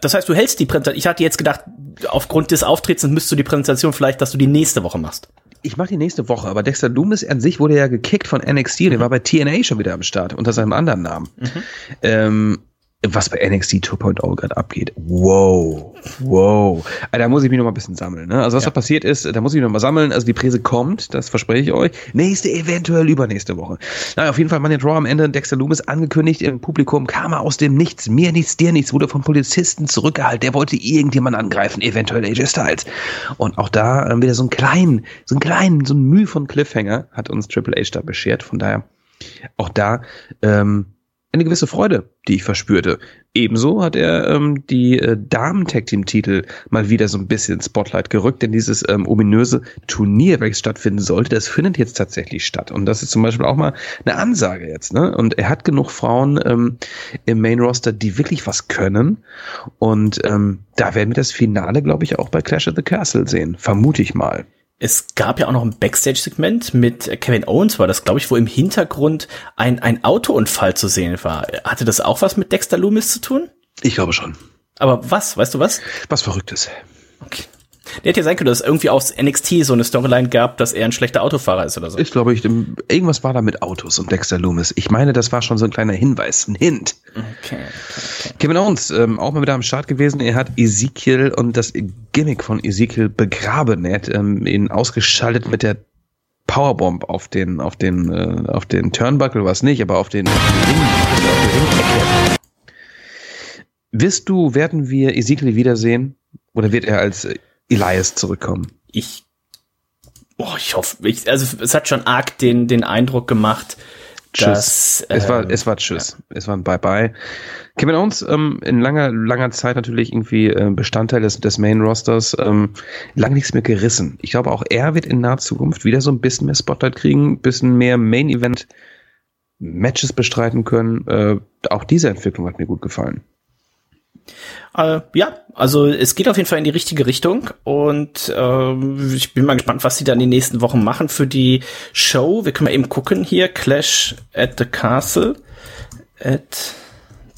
Das heißt, du hältst die Präsentation. Ich hatte jetzt gedacht, aufgrund des Auftritts müsstest du die Präsentation vielleicht, dass du die nächste Woche machst. Ich mache die nächste Woche, aber Dexter Loomis an sich wurde ja gekickt von NXT, mhm. der war bei TNA schon wieder am Start unter seinem anderen Namen. Mhm. Ähm, was bei NXT 2.0 gerade abgeht. Wow, wow. Also, da muss ich mich noch mal ein bisschen sammeln. Ne? Also was ja. da passiert ist, da muss ich mich noch mal sammeln. Also die Präse kommt, das verspreche ich euch. Nächste, eventuell übernächste Woche. Na, auf jeden Fall Money Draw am Ende Dexter Loomis angekündigt im Publikum, kam er aus dem Nichts, mir nichts, dir nichts, wurde vom Polizisten zurückgehalten. Der wollte irgendjemand angreifen, eventuell AJ Styles. Und auch da äh, wieder so einen kleinen, so einen kleinen, so ein Mühe von Cliffhanger hat uns Triple H da beschert. Von daher auch da ähm, eine gewisse Freude, die ich verspürte. Ebenso hat er ähm, die äh, Damen-Tag-Team-Titel mal wieder so ein bisschen Spotlight gerückt, denn dieses ähm, ominöse Turnier, welches stattfinden sollte, das findet jetzt tatsächlich statt. Und das ist zum Beispiel auch mal eine Ansage jetzt. Ne? Und er hat genug Frauen ähm, im Main-Roster, die wirklich was können. Und ähm, da werden wir das Finale, glaube ich, auch bei Clash of the Castle sehen. Vermute ich mal. Es gab ja auch noch ein Backstage-Segment mit Kevin Owens, war das, glaube ich, wo im Hintergrund ein, ein Autounfall zu sehen war. Hatte das auch was mit Dexter Loomis zu tun? Ich glaube schon. Aber was? Weißt du was? Was Verrücktes. Okay. Der hätte ja sein können, dass es irgendwie aus NXT so eine Storyline gab, dass er ein schlechter Autofahrer ist oder so. Ich glaube, ich, irgendwas war da mit Autos und Dexter Loomis. Ich meine, das war schon so ein kleiner Hinweis, ein Hint. Okay, okay, okay. Kevin Owens, ähm, auch mal wieder am Start gewesen. Er hat Ezekiel und das Gimmick von Ezekiel begraben. Er hat ähm, ihn ausgeschaltet mit der Powerbomb auf den, auf den, äh, auf den Turnbuckle, was nicht, aber auf den, Ring Wirst du, werden wir Ezekiel wiedersehen? Oder wird er als Elias zurückkommen. Ich, oh, ich hoffe, ich, also es hat schon arg den, den Eindruck gemacht, Tschüss. Dass, es war, ähm, es war Tschüss. Ja. Es war ein Bye-bye. Kevin Owens ähm, in langer, langer Zeit natürlich irgendwie äh, Bestandteil des, des Main-Rosters, ähm, lang nichts mehr gerissen. Ich glaube, auch er wird in naher Zukunft wieder so ein bisschen mehr Spotlight kriegen, ein bisschen mehr Main-Event Matches bestreiten können. Äh, auch diese Entwicklung hat mir gut gefallen. Äh, ja, also es geht auf jeden Fall in die richtige Richtung und ähm, ich bin mal gespannt, was sie dann in den nächsten Wochen machen für die Show. Wir können mal eben gucken hier, Clash at the Castle. At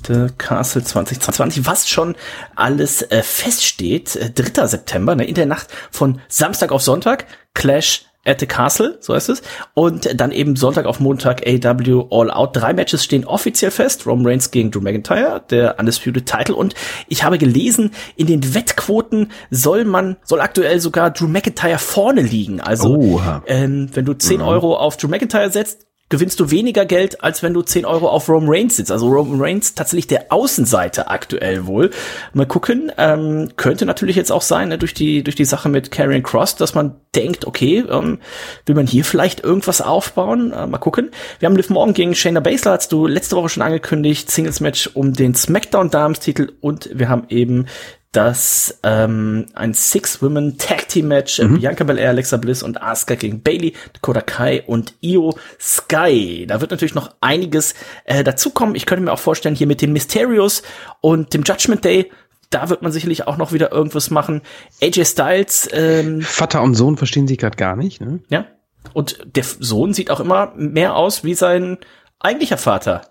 The Castle 2020, was schon alles äh, feststeht. Äh, 3. September, ne, in der Nacht von Samstag auf Sonntag, Clash at the Castle, so heißt es. Und dann eben Sonntag auf Montag AW All Out. Drei Matches stehen offiziell fest. Roman Reigns gegen Drew McIntyre, der Undisputed Title. Und ich habe gelesen, in den Wettquoten soll man, soll aktuell sogar Drew McIntyre vorne liegen. Also, ähm, wenn du 10 mhm. Euro auf Drew McIntyre setzt, gewinnst du weniger Geld, als wenn du 10 Euro auf Roman Reigns sitzt. Also Roman Reigns tatsächlich der Außenseite aktuell wohl. Mal gucken, ähm, könnte natürlich jetzt auch sein, ne, durch die, durch die Sache mit Karrion Cross, dass man denkt, okay, ähm, will man hier vielleicht irgendwas aufbauen? Äh, mal gucken. Wir haben Liv Morgan gegen Shayna Baszler, hast du letzte Woche schon angekündigt, Singles Match um den SmackDown Damenstitel und wir haben eben dass ähm, ein Six-Women Tag Team Match mhm. Bianca Belair, Alexa Bliss und Asuka gegen Bailey, Dakota Kai und Io Sky. Da wird natürlich noch einiges äh, dazukommen. Ich könnte mir auch vorstellen, hier mit den Mysterios und dem Judgment Day da wird man sicherlich auch noch wieder irgendwas machen. AJ Styles. Ähm, Vater und Sohn verstehen sich gerade gar nicht, ne? Ja. Und der Sohn sieht auch immer mehr aus wie sein eigentlicher Vater.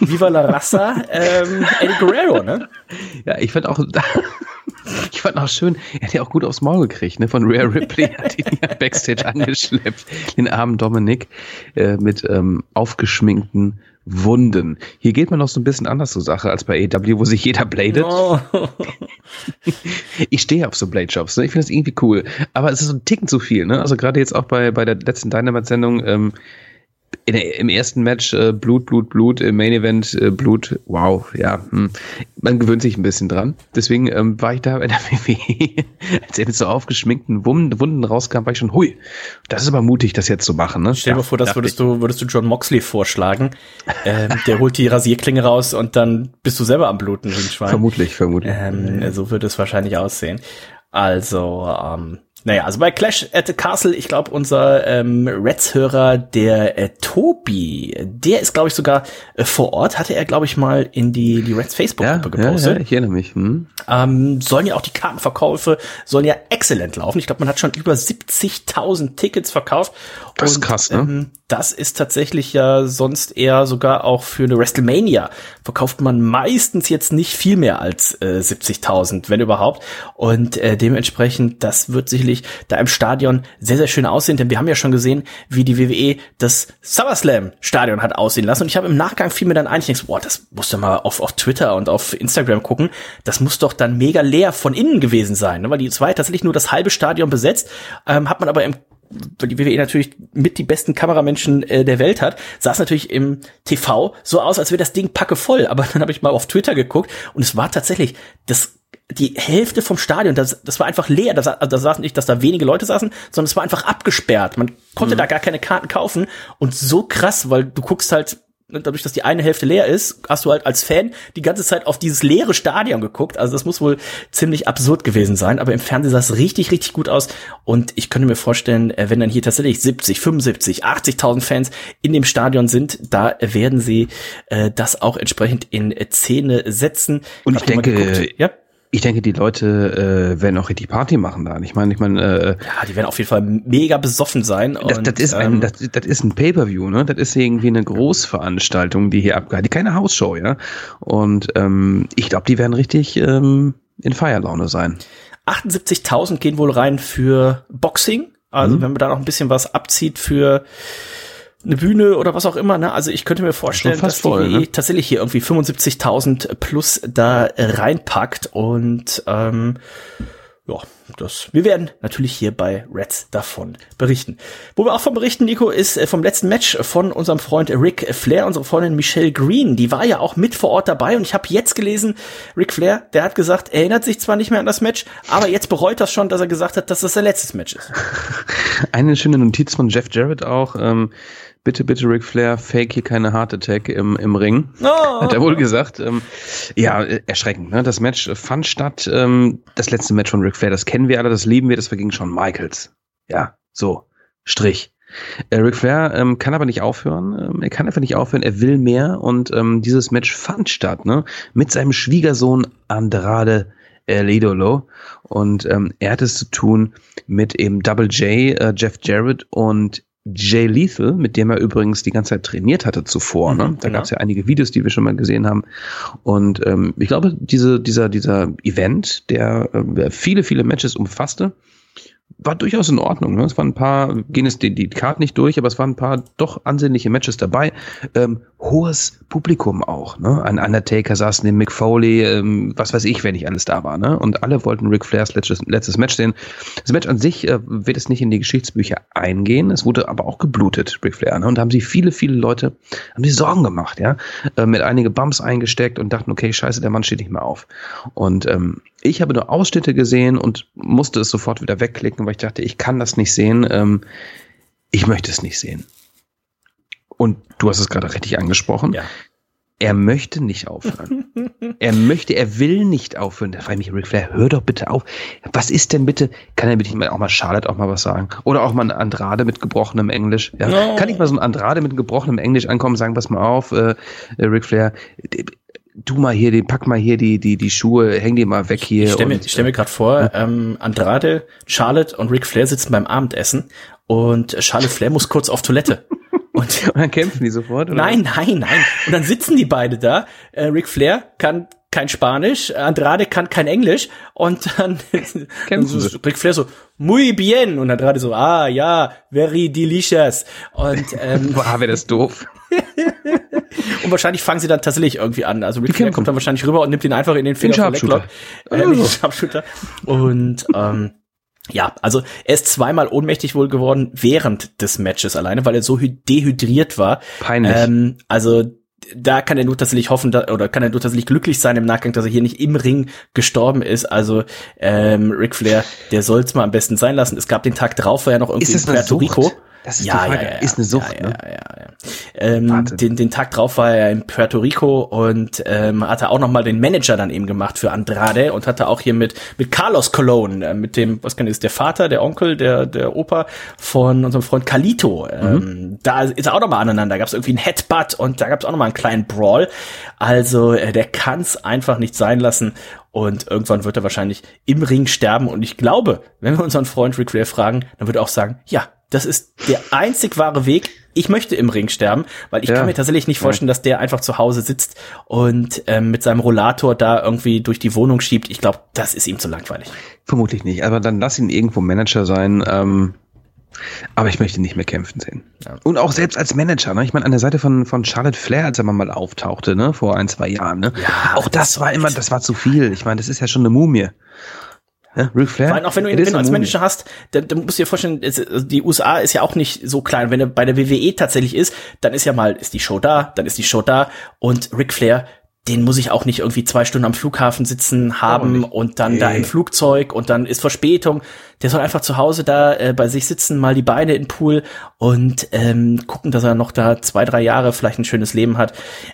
Viva la Raza, ähm, Eddie Guerrero, ne? Ja, ich fand auch, ich fand auch schön, er hat ja auch gut aufs Maul gekriegt, ne? Von Rare Ripley hat ihn ja Backstage angeschleppt, den armen Dominik, äh, mit ähm, aufgeschminkten Wunden. Hier geht man noch so ein bisschen anders zur Sache als bei AW, wo sich jeder bladet. Oh. ich stehe auf so Blade Shops, ne? Ich finde das irgendwie cool. Aber es ist so ein Ticken zu viel, ne? Also gerade jetzt auch bei, bei der letzten Dynamite-Sendung, ähm, der, im ersten Match äh, Blut, Blut, Blut, im Main Event äh, Blut, wow, ja, hm. man gewöhnt sich ein bisschen dran. Deswegen ähm, war ich da bei der WWE, als er mit so aufgeschminkten Wunden, Wunden rauskam, war ich schon, hui, das ist aber mutig, das jetzt zu machen. Ne? Stell dir ja, vor, das würdest du, würdest du John Moxley vorschlagen. ähm, der holt die Rasierklinge raus und dann bist du selber am Bluten Schwein. Vermutlich, vermutlich. Ähm, so würde es wahrscheinlich aussehen. Also, ähm, naja, also bei Clash at the Castle, ich glaube, unser ähm, Reds-Hörer, der äh, Tobi, der ist, glaube ich, sogar äh, vor Ort, hatte er, glaube ich, mal in die, die Reds Facebook-Gruppe ja, gepostet. Ja, ja, ich erinnere mich. Hm. Ähm, sollen ja auch die Kartenverkäufe, sollen ja exzellent laufen. Ich glaube, man hat schon über 70.000 Tickets verkauft. Das ist krass, ne? Ähm, das ist tatsächlich ja sonst eher sogar auch für eine WrestleMania. Verkauft man meistens jetzt nicht viel mehr als äh, 70.000, wenn überhaupt. Und äh, dementsprechend, das wird sicherlich da im Stadion sehr, sehr schön aussehen. Denn wir haben ja schon gesehen, wie die WWE das SummerSlam-Stadion hat aussehen lassen. Und ich habe im Nachgang fiel mir dann ein, boah, das musst du mal auf, auf Twitter und auf Instagram gucken. Das muss doch dann mega leer von innen gewesen sein. Ne? Weil die zwei tatsächlich nur das halbe Stadion besetzt. Ähm, hat man aber im weil die WWE natürlich mit die besten Kameramenschen äh, der Welt hat, sah es natürlich im TV so aus, als wäre das Ding packe voll. Aber dann habe ich mal auf Twitter geguckt und es war tatsächlich das die Hälfte vom Stadion, das, das war einfach leer. Das, also das saßen nicht, dass da wenige Leute saßen, sondern es war einfach abgesperrt. Man konnte mhm. da gar keine Karten kaufen. Und so krass, weil du guckst halt dadurch, dass die eine Hälfte leer ist, hast du halt als Fan die ganze Zeit auf dieses leere Stadion geguckt. Also das muss wohl ziemlich absurd gewesen sein. Aber im Fernsehen sah es richtig, richtig gut aus. Und ich könnte mir vorstellen, äh, wenn dann hier tatsächlich 70, 75, 80.000 Fans in dem Stadion sind, da werden sie äh, das auch entsprechend in Szene setzen. Und ich, ich denke, ja? Ich denke, die Leute äh, werden auch richtig Party machen da. Ich meine, ich meine, äh, ja, die werden auf jeden Fall mega besoffen sein. Das, und, das ist ein, ähm, das, das ist ein Pay-per-View, ne? Das ist irgendwie eine Großveranstaltung, die hier abgehalten, keine Hausshow, ja. Und ähm, ich glaube, die werden richtig ähm, in Feierlaune sein. 78.000 gehen wohl rein für Boxing. Also mhm. wenn man da noch ein bisschen was abzieht für eine Bühne oder was auch immer. Ne? Also ich könnte mir vorstellen, dass die voll, ne? tatsächlich hier irgendwie 75.000 plus da reinpackt und ähm, ja, das, wir werden natürlich hier bei Reds davon berichten. Wo wir auch von berichten, Nico, ist äh, vom letzten Match von unserem Freund Ric Flair, unserer Freundin Michelle Green. Die war ja auch mit vor Ort dabei und ich habe jetzt gelesen, Ric Flair, der hat gesagt, er erinnert sich zwar nicht mehr an das Match, aber jetzt bereut das schon, dass er gesagt hat, dass das sein letztes Match ist. Eine schöne Notiz von Jeff Jarrett auch. Ähm bitte, bitte Ric Flair, fake hier keine Heart Attack im, im Ring. Oh. Hat er wohl gesagt. Ähm, ja, erschreckend. Ne? Das Match fand statt. Ähm, das letzte Match von Ric Flair, das kennen wir alle, das lieben wir, das verging schon Michaels. Ja, so, Strich. Äh, Ric Flair ähm, kann aber nicht aufhören. Ähm, er kann einfach nicht aufhören. Er will mehr. Und ähm, dieses Match fand statt, ne? Mit seinem Schwiegersohn Andrade El Idolo. Und ähm, er hat es zu tun mit eben Double J, äh, Jeff Jarrett und Jay Lethal, mit dem er übrigens die ganze Zeit trainiert hatte zuvor. Ne? Da genau. gab es ja einige Videos, die wir schon mal gesehen haben. Und ähm, ich glaube, diese, dieser, dieser Event, der äh, viele, viele Matches umfasste, war durchaus in Ordnung. Ne? Es waren ein paar, gehen es die, die Card nicht durch, aber es waren ein paar doch ansehnliche Matches dabei. Ähm, hohes Publikum auch. Ne? Ein Undertaker saß neben Mick Foley, ähm, was weiß ich, wer nicht alles da war. Ne? Und alle wollten Ric Flairs letztes, letztes Match sehen. Das Match an sich äh, wird es nicht in die Geschichtsbücher eingehen. Es wurde aber auch geblutet, Ric Flair. Ne? Und da haben sich viele, viele Leute haben sich Sorgen gemacht, ja, äh, mit einige Bumps eingesteckt und dachten, okay, scheiße, der Mann steht nicht mehr auf. Und ähm, ich habe nur Ausschnitte gesehen und musste es sofort wieder wegklicken, weil ich dachte, ich kann das nicht sehen. Ähm, ich möchte es nicht sehen. Und du hast es gerade richtig angesprochen. Ja. Er möchte nicht aufhören. er möchte, er will nicht aufhören. Da frage ich mich, Ric Flair, hör doch bitte auf. Was ist denn bitte, kann er bitte mal auch mal Charlotte auch mal was sagen? Oder auch mal ein Andrade mit gebrochenem Englisch? Ja? No. Kann ich mal so ein Andrade mit gebrochenem Englisch ankommen und sagen, pass mal auf, äh, äh, Ric Flair, du mal hier, die, pack mal hier die, die, die Schuhe, häng die mal weg hier. Ich stelle mir, stell mir gerade vor, ähm, Andrade, Charlotte und Ric Flair sitzen beim Abendessen und Charlotte Flair muss kurz auf Toilette. Und und dann kämpfen die sofort, oder? Nein, nein, nein. Und dann sitzen die beide da. Äh, Ric Flair kann kein Spanisch, Andrade kann kein Englisch und dann, dann so. Ric Flair so, muy bien und Andrade so, ah ja, very delicious und ähm, Boah, wäre das doof. und wahrscheinlich fangen sie dann tatsächlich irgendwie an. Also Ric Flair kämpfen. kommt dann wahrscheinlich rüber und nimmt ihn einfach in den Finger vom Sharpshooter. Äh, Sharpshooter. Und ähm, ja, also er ist zweimal ohnmächtig wohl geworden während des Matches alleine, weil er so hy- dehydriert war. Peinlich. Ähm, also da kann er nur tatsächlich hoffen, da, oder kann er nur tatsächlich glücklich sein im Nachgang, dass er hier nicht im Ring gestorben ist. Also ähm, Ric Flair, der soll's mal am besten sein lassen. Es gab den Tag drauf, war er noch irgendwie in Puerto? Rico. Das ist ja, die Frage. ja, ja, Ist eine Sucht, ne? ja, ja, ja. Ähm, den, den Tag drauf war er in Puerto Rico und ähm, hatte auch noch mal den Manager dann eben gemacht für Andrade und hatte auch hier mit mit Carlos Colon, äh, mit dem, was kann ich, ist der Vater, der Onkel, der der Opa von unserem Freund Calito. Ähm, Da ist er auch noch mal aneinander. Da gab es irgendwie einen Headbutt und da gab es auch noch mal einen kleinen Brawl. Also äh, der kann es einfach nicht sein lassen. Und irgendwann wird er wahrscheinlich im Ring sterben. Und ich glaube, wenn wir unseren Freund Ric Flair fragen, dann wird er auch sagen, ja, das ist der einzig wahre Weg. Ich möchte im Ring sterben, weil ich Ja. kann mir tatsächlich nicht vorstellen, dass der einfach zu Hause sitzt und ähm, mit seinem Rollator da irgendwie durch die Wohnung schiebt. Ich glaube, das ist ihm zu langweilig. Vermutlich nicht. Aber dann lass ihn irgendwo Manager sein. Ähm, aber ich möchte nicht mehr kämpfen sehen. Ja. Und auch selbst als Manager. Ne? Ich meine, an der Seite von, von Charlotte Flair, als er mal auftauchte, ne, vor ein, zwei Jahren. Ne? Ja, auch das, war immer, das war zu viel. Ich meine, das ist ja schon eine Mumie. Ja, Ric Flair. Vor allem auch wenn du ihn wenn als. Manager hast, dann, dann musst du dir vorstellen, es, also die USA ist ja auch nicht so klein. Wenn er bei der WWE tatsächlich ist, dann ist ja mal, ist die Show da, dann ist die Show da und Ric Flair, den muss ich auch nicht irgendwie zwei Stunden am Flughafen sitzen haben und dann da Nee. im Flugzeug und dann ist Verspätung. Der soll einfach zu Hause da äh, bei sich sitzen, mal die Beine in den Pool und ähm, gucken, dass er noch da zwei, drei Jahre vielleicht ein schönes Leben hat.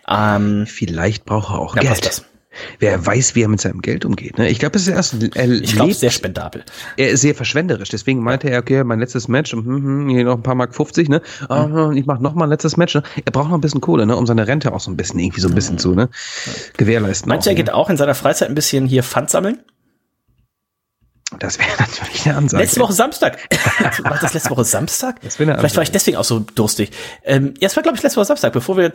Ähm, Vielleicht braucht er auch Geld. Wer weiß, wie er mit seinem Geld umgeht. Ne? Ich glaube, es ist erst, er, Ich glaube, sehr spendabel. er ist sehr verschwenderisch. Deswegen meinte er, okay, mein letztes Match, hm, hm, hier noch ein paar Mark 50, ne? Ah, Ich mache noch mal ein letztes Match. Ne? Er braucht noch ein bisschen Kohle, ne? um seine Rente auch so ein bisschen irgendwie so ein bisschen zu ne? gewährleisten. Meinst du, er auch, ne? geht auch in seiner Freizeit ein bisschen hier Pfand sammeln? Das wäre natürlich eine Ansage. Letzte Woche Samstag. war das letzte Woche Samstag? Das wäre eine Vielleicht war ich Ansage. deswegen auch so durstig. Ähm, ja, es war, glaube ich, letzte Woche Samstag, bevor wir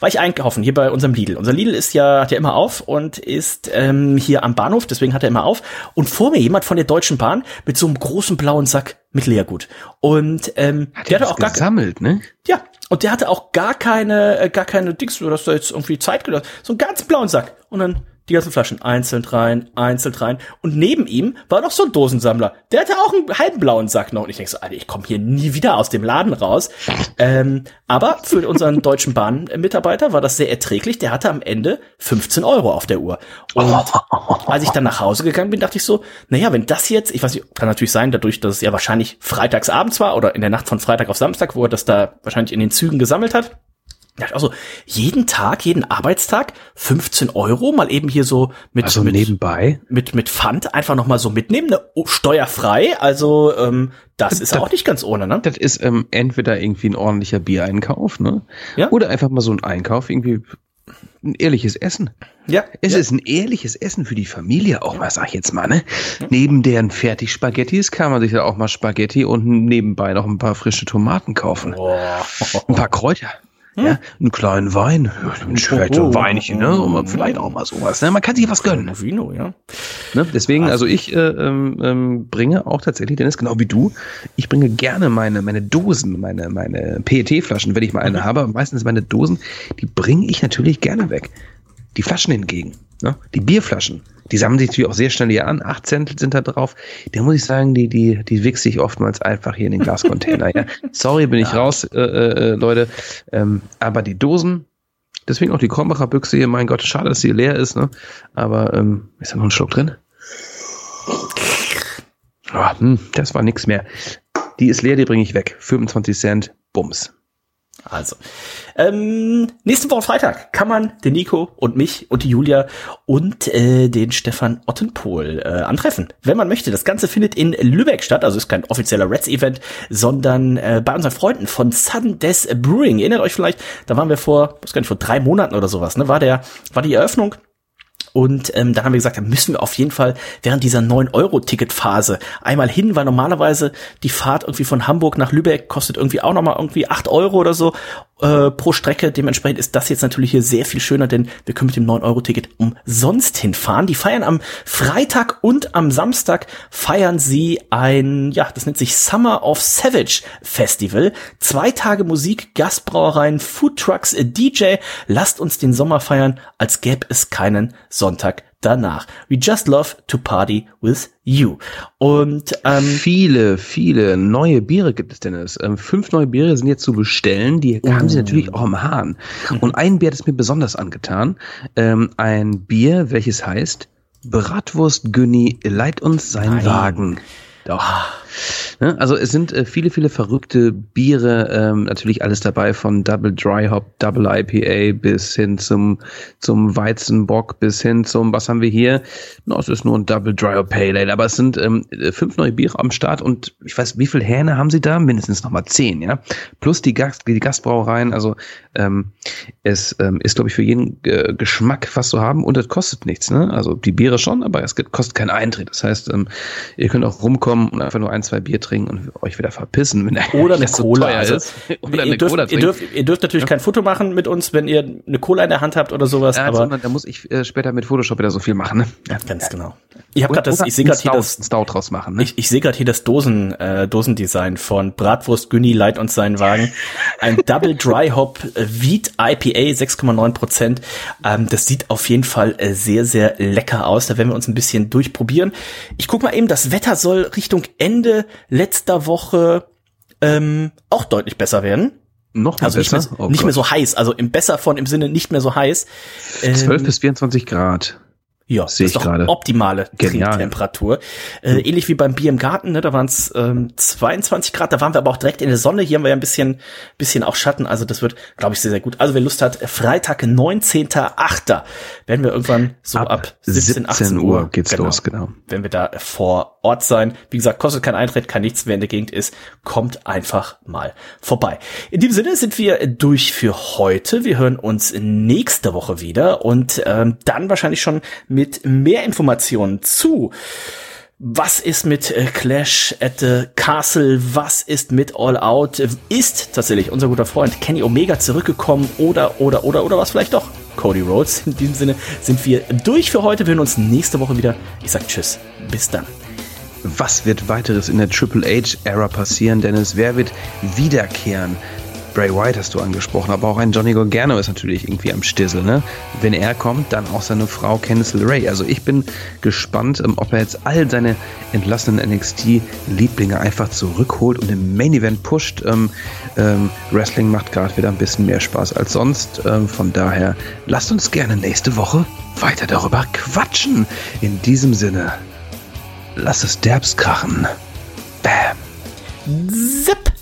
war ich einkaufen hier bei unserem Lidl. Unser Lidl ist ja, hat ja immer auf und ist ähm, hier am Bahnhof, deswegen hat er immer auf. Und vor mir jemand von der Deutschen Bahn mit so einem großen blauen Sack mit Leergut. Und ähm, Hat der er hatte auch gar gesammelt, ne? ja, und der hatte auch gar keine, äh, gar keine Dings, so dass da jetzt irgendwie Zeit gelassen. So einen ganz blauen Sack. Und dann die ganzen Flaschen einzeln rein, einzeln rein. Und neben ihm war noch so ein Dosensammler. Der hatte auch einen halben blauen Sack noch. Und ich denke so, Alter, ich komme hier nie wieder aus dem Laden raus. Ähm, aber für unseren deutschen Bahnmitarbeiter war das sehr erträglich. Der hatte am Ende 15 Euro auf der Uhr. Und als ich dann nach Hause gegangen bin, dachte ich so, naja, wenn das jetzt, ich weiß nicht, kann natürlich sein, dadurch, dass es ja wahrscheinlich freitagsabends war oder in der Nacht von Freitag auf Samstag, wo er das da wahrscheinlich in den Zügen gesammelt hat. Also jeden Tag, jeden Arbeitstag 15 Euro, mal eben hier so mit Also mit, nebenbei. mit mit Pfand einfach noch mal so mitnehmen, ne? Oh, steuerfrei. Also ähm, das ist Das- auch nicht ganz ohne, ne? Das ist ähm, entweder irgendwie ein ordentlicher Biereinkauf, ne? Ja. Oder einfach mal so ein Einkauf, irgendwie ein ehrliches Essen. Ja, Es ja. ist ein ehrliches Essen für die Familie auch mal, sag ich jetzt mal, ne? Neben deren Fertig-Spaghettis kann man sich da auch mal Spaghetti und nebenbei noch ein paar frische Tomaten kaufen. Boah. Ein paar Kräuter. Ja, einen kleinen Wein, vielleicht ein Weinchen, ne? Und vielleicht auch mal sowas. Ne? Man kann sich was gönnen. Vino, ja. Ne? Deswegen, also ich äh, ähm, ähm, bringe auch tatsächlich, Dennis, genau wie du, ich bringe gerne meine, meine Dosen, meine, meine PET-Flaschen, wenn ich mal eine habe, aber meistens meine Dosen, die bringe ich natürlich gerne weg. Die Flaschen hingegen, ne? die Bierflaschen, die sammeln sich natürlich auch sehr schnell hier an, acht Cent sind da drauf. Da muss ich sagen, die, die, die wichse ich oftmals einfach hier in den Glascontainer. ja. Sorry, bin ich raus, äh, äh, Leute. Ähm, aber die Dosen, deswegen auch die Krombacher Büchse hier, mein Gott, schade, dass sie leer ist, ne? Aber ähm, ist da noch ein Schluck drin? Ah, hm, das war nix mehr. Die ist leer, die bringe ich weg. 25 Cent, Bums. Also, ähm, nächste Woche Freitag kann man den Nico und mich und die Julia und äh, den Stefan Ottenpohl äh, antreffen, wenn man möchte. Das Ganze findet in Lübeck statt, also ist kein offizieller Reds-Event, sondern äh, bei unseren Freunden von Sudden Death Brewing. Erinnert euch vielleicht, da waren wir vor, was gar nicht, vor drei Monaten oder sowas, ne? War der, war die Eröffnung und ähm, dann haben wir gesagt, da müssen wir auf jeden Fall während dieser 9-Euro-Ticket-Phase einmal hin, weil normalerweise die Fahrt irgendwie von Hamburg nach Lübeck kostet irgendwie auch nochmal irgendwie 8 Euro oder so äh, pro Strecke. Dementsprechend ist das jetzt natürlich hier sehr viel schöner, denn wir können mit dem 9-Euro-Ticket umsonst hinfahren. Die feiern am Freitag und am Samstag feiern sie ein, ja, das nennt sich Summer of Savage Festival. Zwei Tage Musik, Gastbrauereien, Foodtrucks, äh, DJ. Lasst uns den Sommer feiern, als gäbe es keinen Sonntag danach. We just love to party with you. Und ähm, Viele, viele neue Biere gibt es, Dennis. Ähm, fünf neue Biere sind jetzt zu bestellen. Die haben sie natürlich auch im Hahn. Und ein Bier hat es mir besonders angetan. Ähm, ein Bier, welches heißt Bratwurst Günni, leit uns sein Nein. Wagen. Doch. Ne? Also es sind äh, viele, viele verrückte Biere, ähm, natürlich alles dabei von Double Dry Hop, Double IPA bis hin zum, zum Weizenbock, bis hin zum, was haben wir hier? No, es ist nur ein Double Dry Hop Pale Ale, aber es sind ähm, äh, fünf neue Biere am Start und ich weiß, wie viel Hähne haben sie da? Mindestens nochmal zehn, ja? Plus die, Gast, die Gastbrauereien, also ähm, es ähm, ist, glaube ich, für jeden äh, Geschmack was zu haben und es kostet nichts, ne? Also die Biere schon, aber es kostet keinen Eintritt. Das heißt, ähm, ihr könnt auch rumkommen und einfach nur ein, zwei Bier trinken und euch wieder verpissen, wenn der oder eine so Cola. also, ist. Oder ihr, eine dürft, Cola ihr, dürft, ihr dürft natürlich kein Foto machen mit uns, wenn ihr eine Cola in der Hand habt oder sowas, Ja, aber sondern da muss ich äh, später mit Photoshop wieder so viel machen. Ne? Ja. ganz genau. Ich habe gerade das, ich sehe gerade hier das Stout draus machen. Ne? Ich, ich sehe gerade hier das Dosen, äh, Dosendesign von Bratwurst Günni Light uns seinen Wagen. Ein Double Dry Hop äh, Wheat IPA 6,9 Prozent. Ähm, das sieht auf jeden Fall äh, sehr, sehr lecker aus. Da werden wir uns ein bisschen durchprobieren. Ich guck mal eben, das Wetter soll Richtung Ende letzter Woche ähm, auch deutlich besser werden. Noch Also nicht, besser? mehr, Oh nicht mehr so heiß. Also im besser von im Sinne nicht mehr so heiß. 12 Ähm, bis 24 Grad. Ja, Sehe das ist doch gerade. optimale Genial. Trinktemperatur. Äh, ähnlich wie beim Bier im Garten, ne, da waren es ähm, 22 Grad, da waren wir aber auch direkt in der Sonne. Hier haben wir ja ein bisschen, bisschen auch Schatten, also das wird, glaube ich, sehr, sehr gut. Also wer Lust hat, Freitag, 19.8. werden wir irgendwann so ab, 17, 18 Uhr geht's los, genau. Wenn wir da vor Ort sein. Wie gesagt, kostet kein Eintritt, kann nichts, wer in der Gegend ist, kommt einfach mal vorbei. In dem Sinne sind wir durch für heute. Wir hören uns nächste Woche wieder und ähm, dann wahrscheinlich schon mit mehr Informationen zu was ist mit äh, Clash at the Castle? Was ist mit All Out? Ist tatsächlich unser guter Freund Kenny Omega zurückgekommen oder, oder, oder, oder was vielleicht doch Cody Rhodes? In diesem Sinne sind wir durch für heute. Wir hören uns nächste Woche wieder. Ich sag Tschüss. Bis dann. Was wird weiteres in der Triple H-Ära passieren, Dennis? Wer wird wiederkehren? Bray Wyatt hast du angesprochen, aber auch ein Johnny Gargano ist natürlich irgendwie am Stissel, ne? Wenn er kommt, dann auch seine Frau Candice LeRae. Also ich bin gespannt, ähm, ob er jetzt all seine entlassenen NXT-Lieblinge einfach zurückholt und im Main Event pusht. Ähm, ähm, Wrestling macht gerade wieder ein bisschen mehr Spaß als sonst. Ähm, von daher lasst uns gerne nächste Woche weiter darüber quatschen. In diesem Sinne, lass es derbs krachen. Bam. Zip!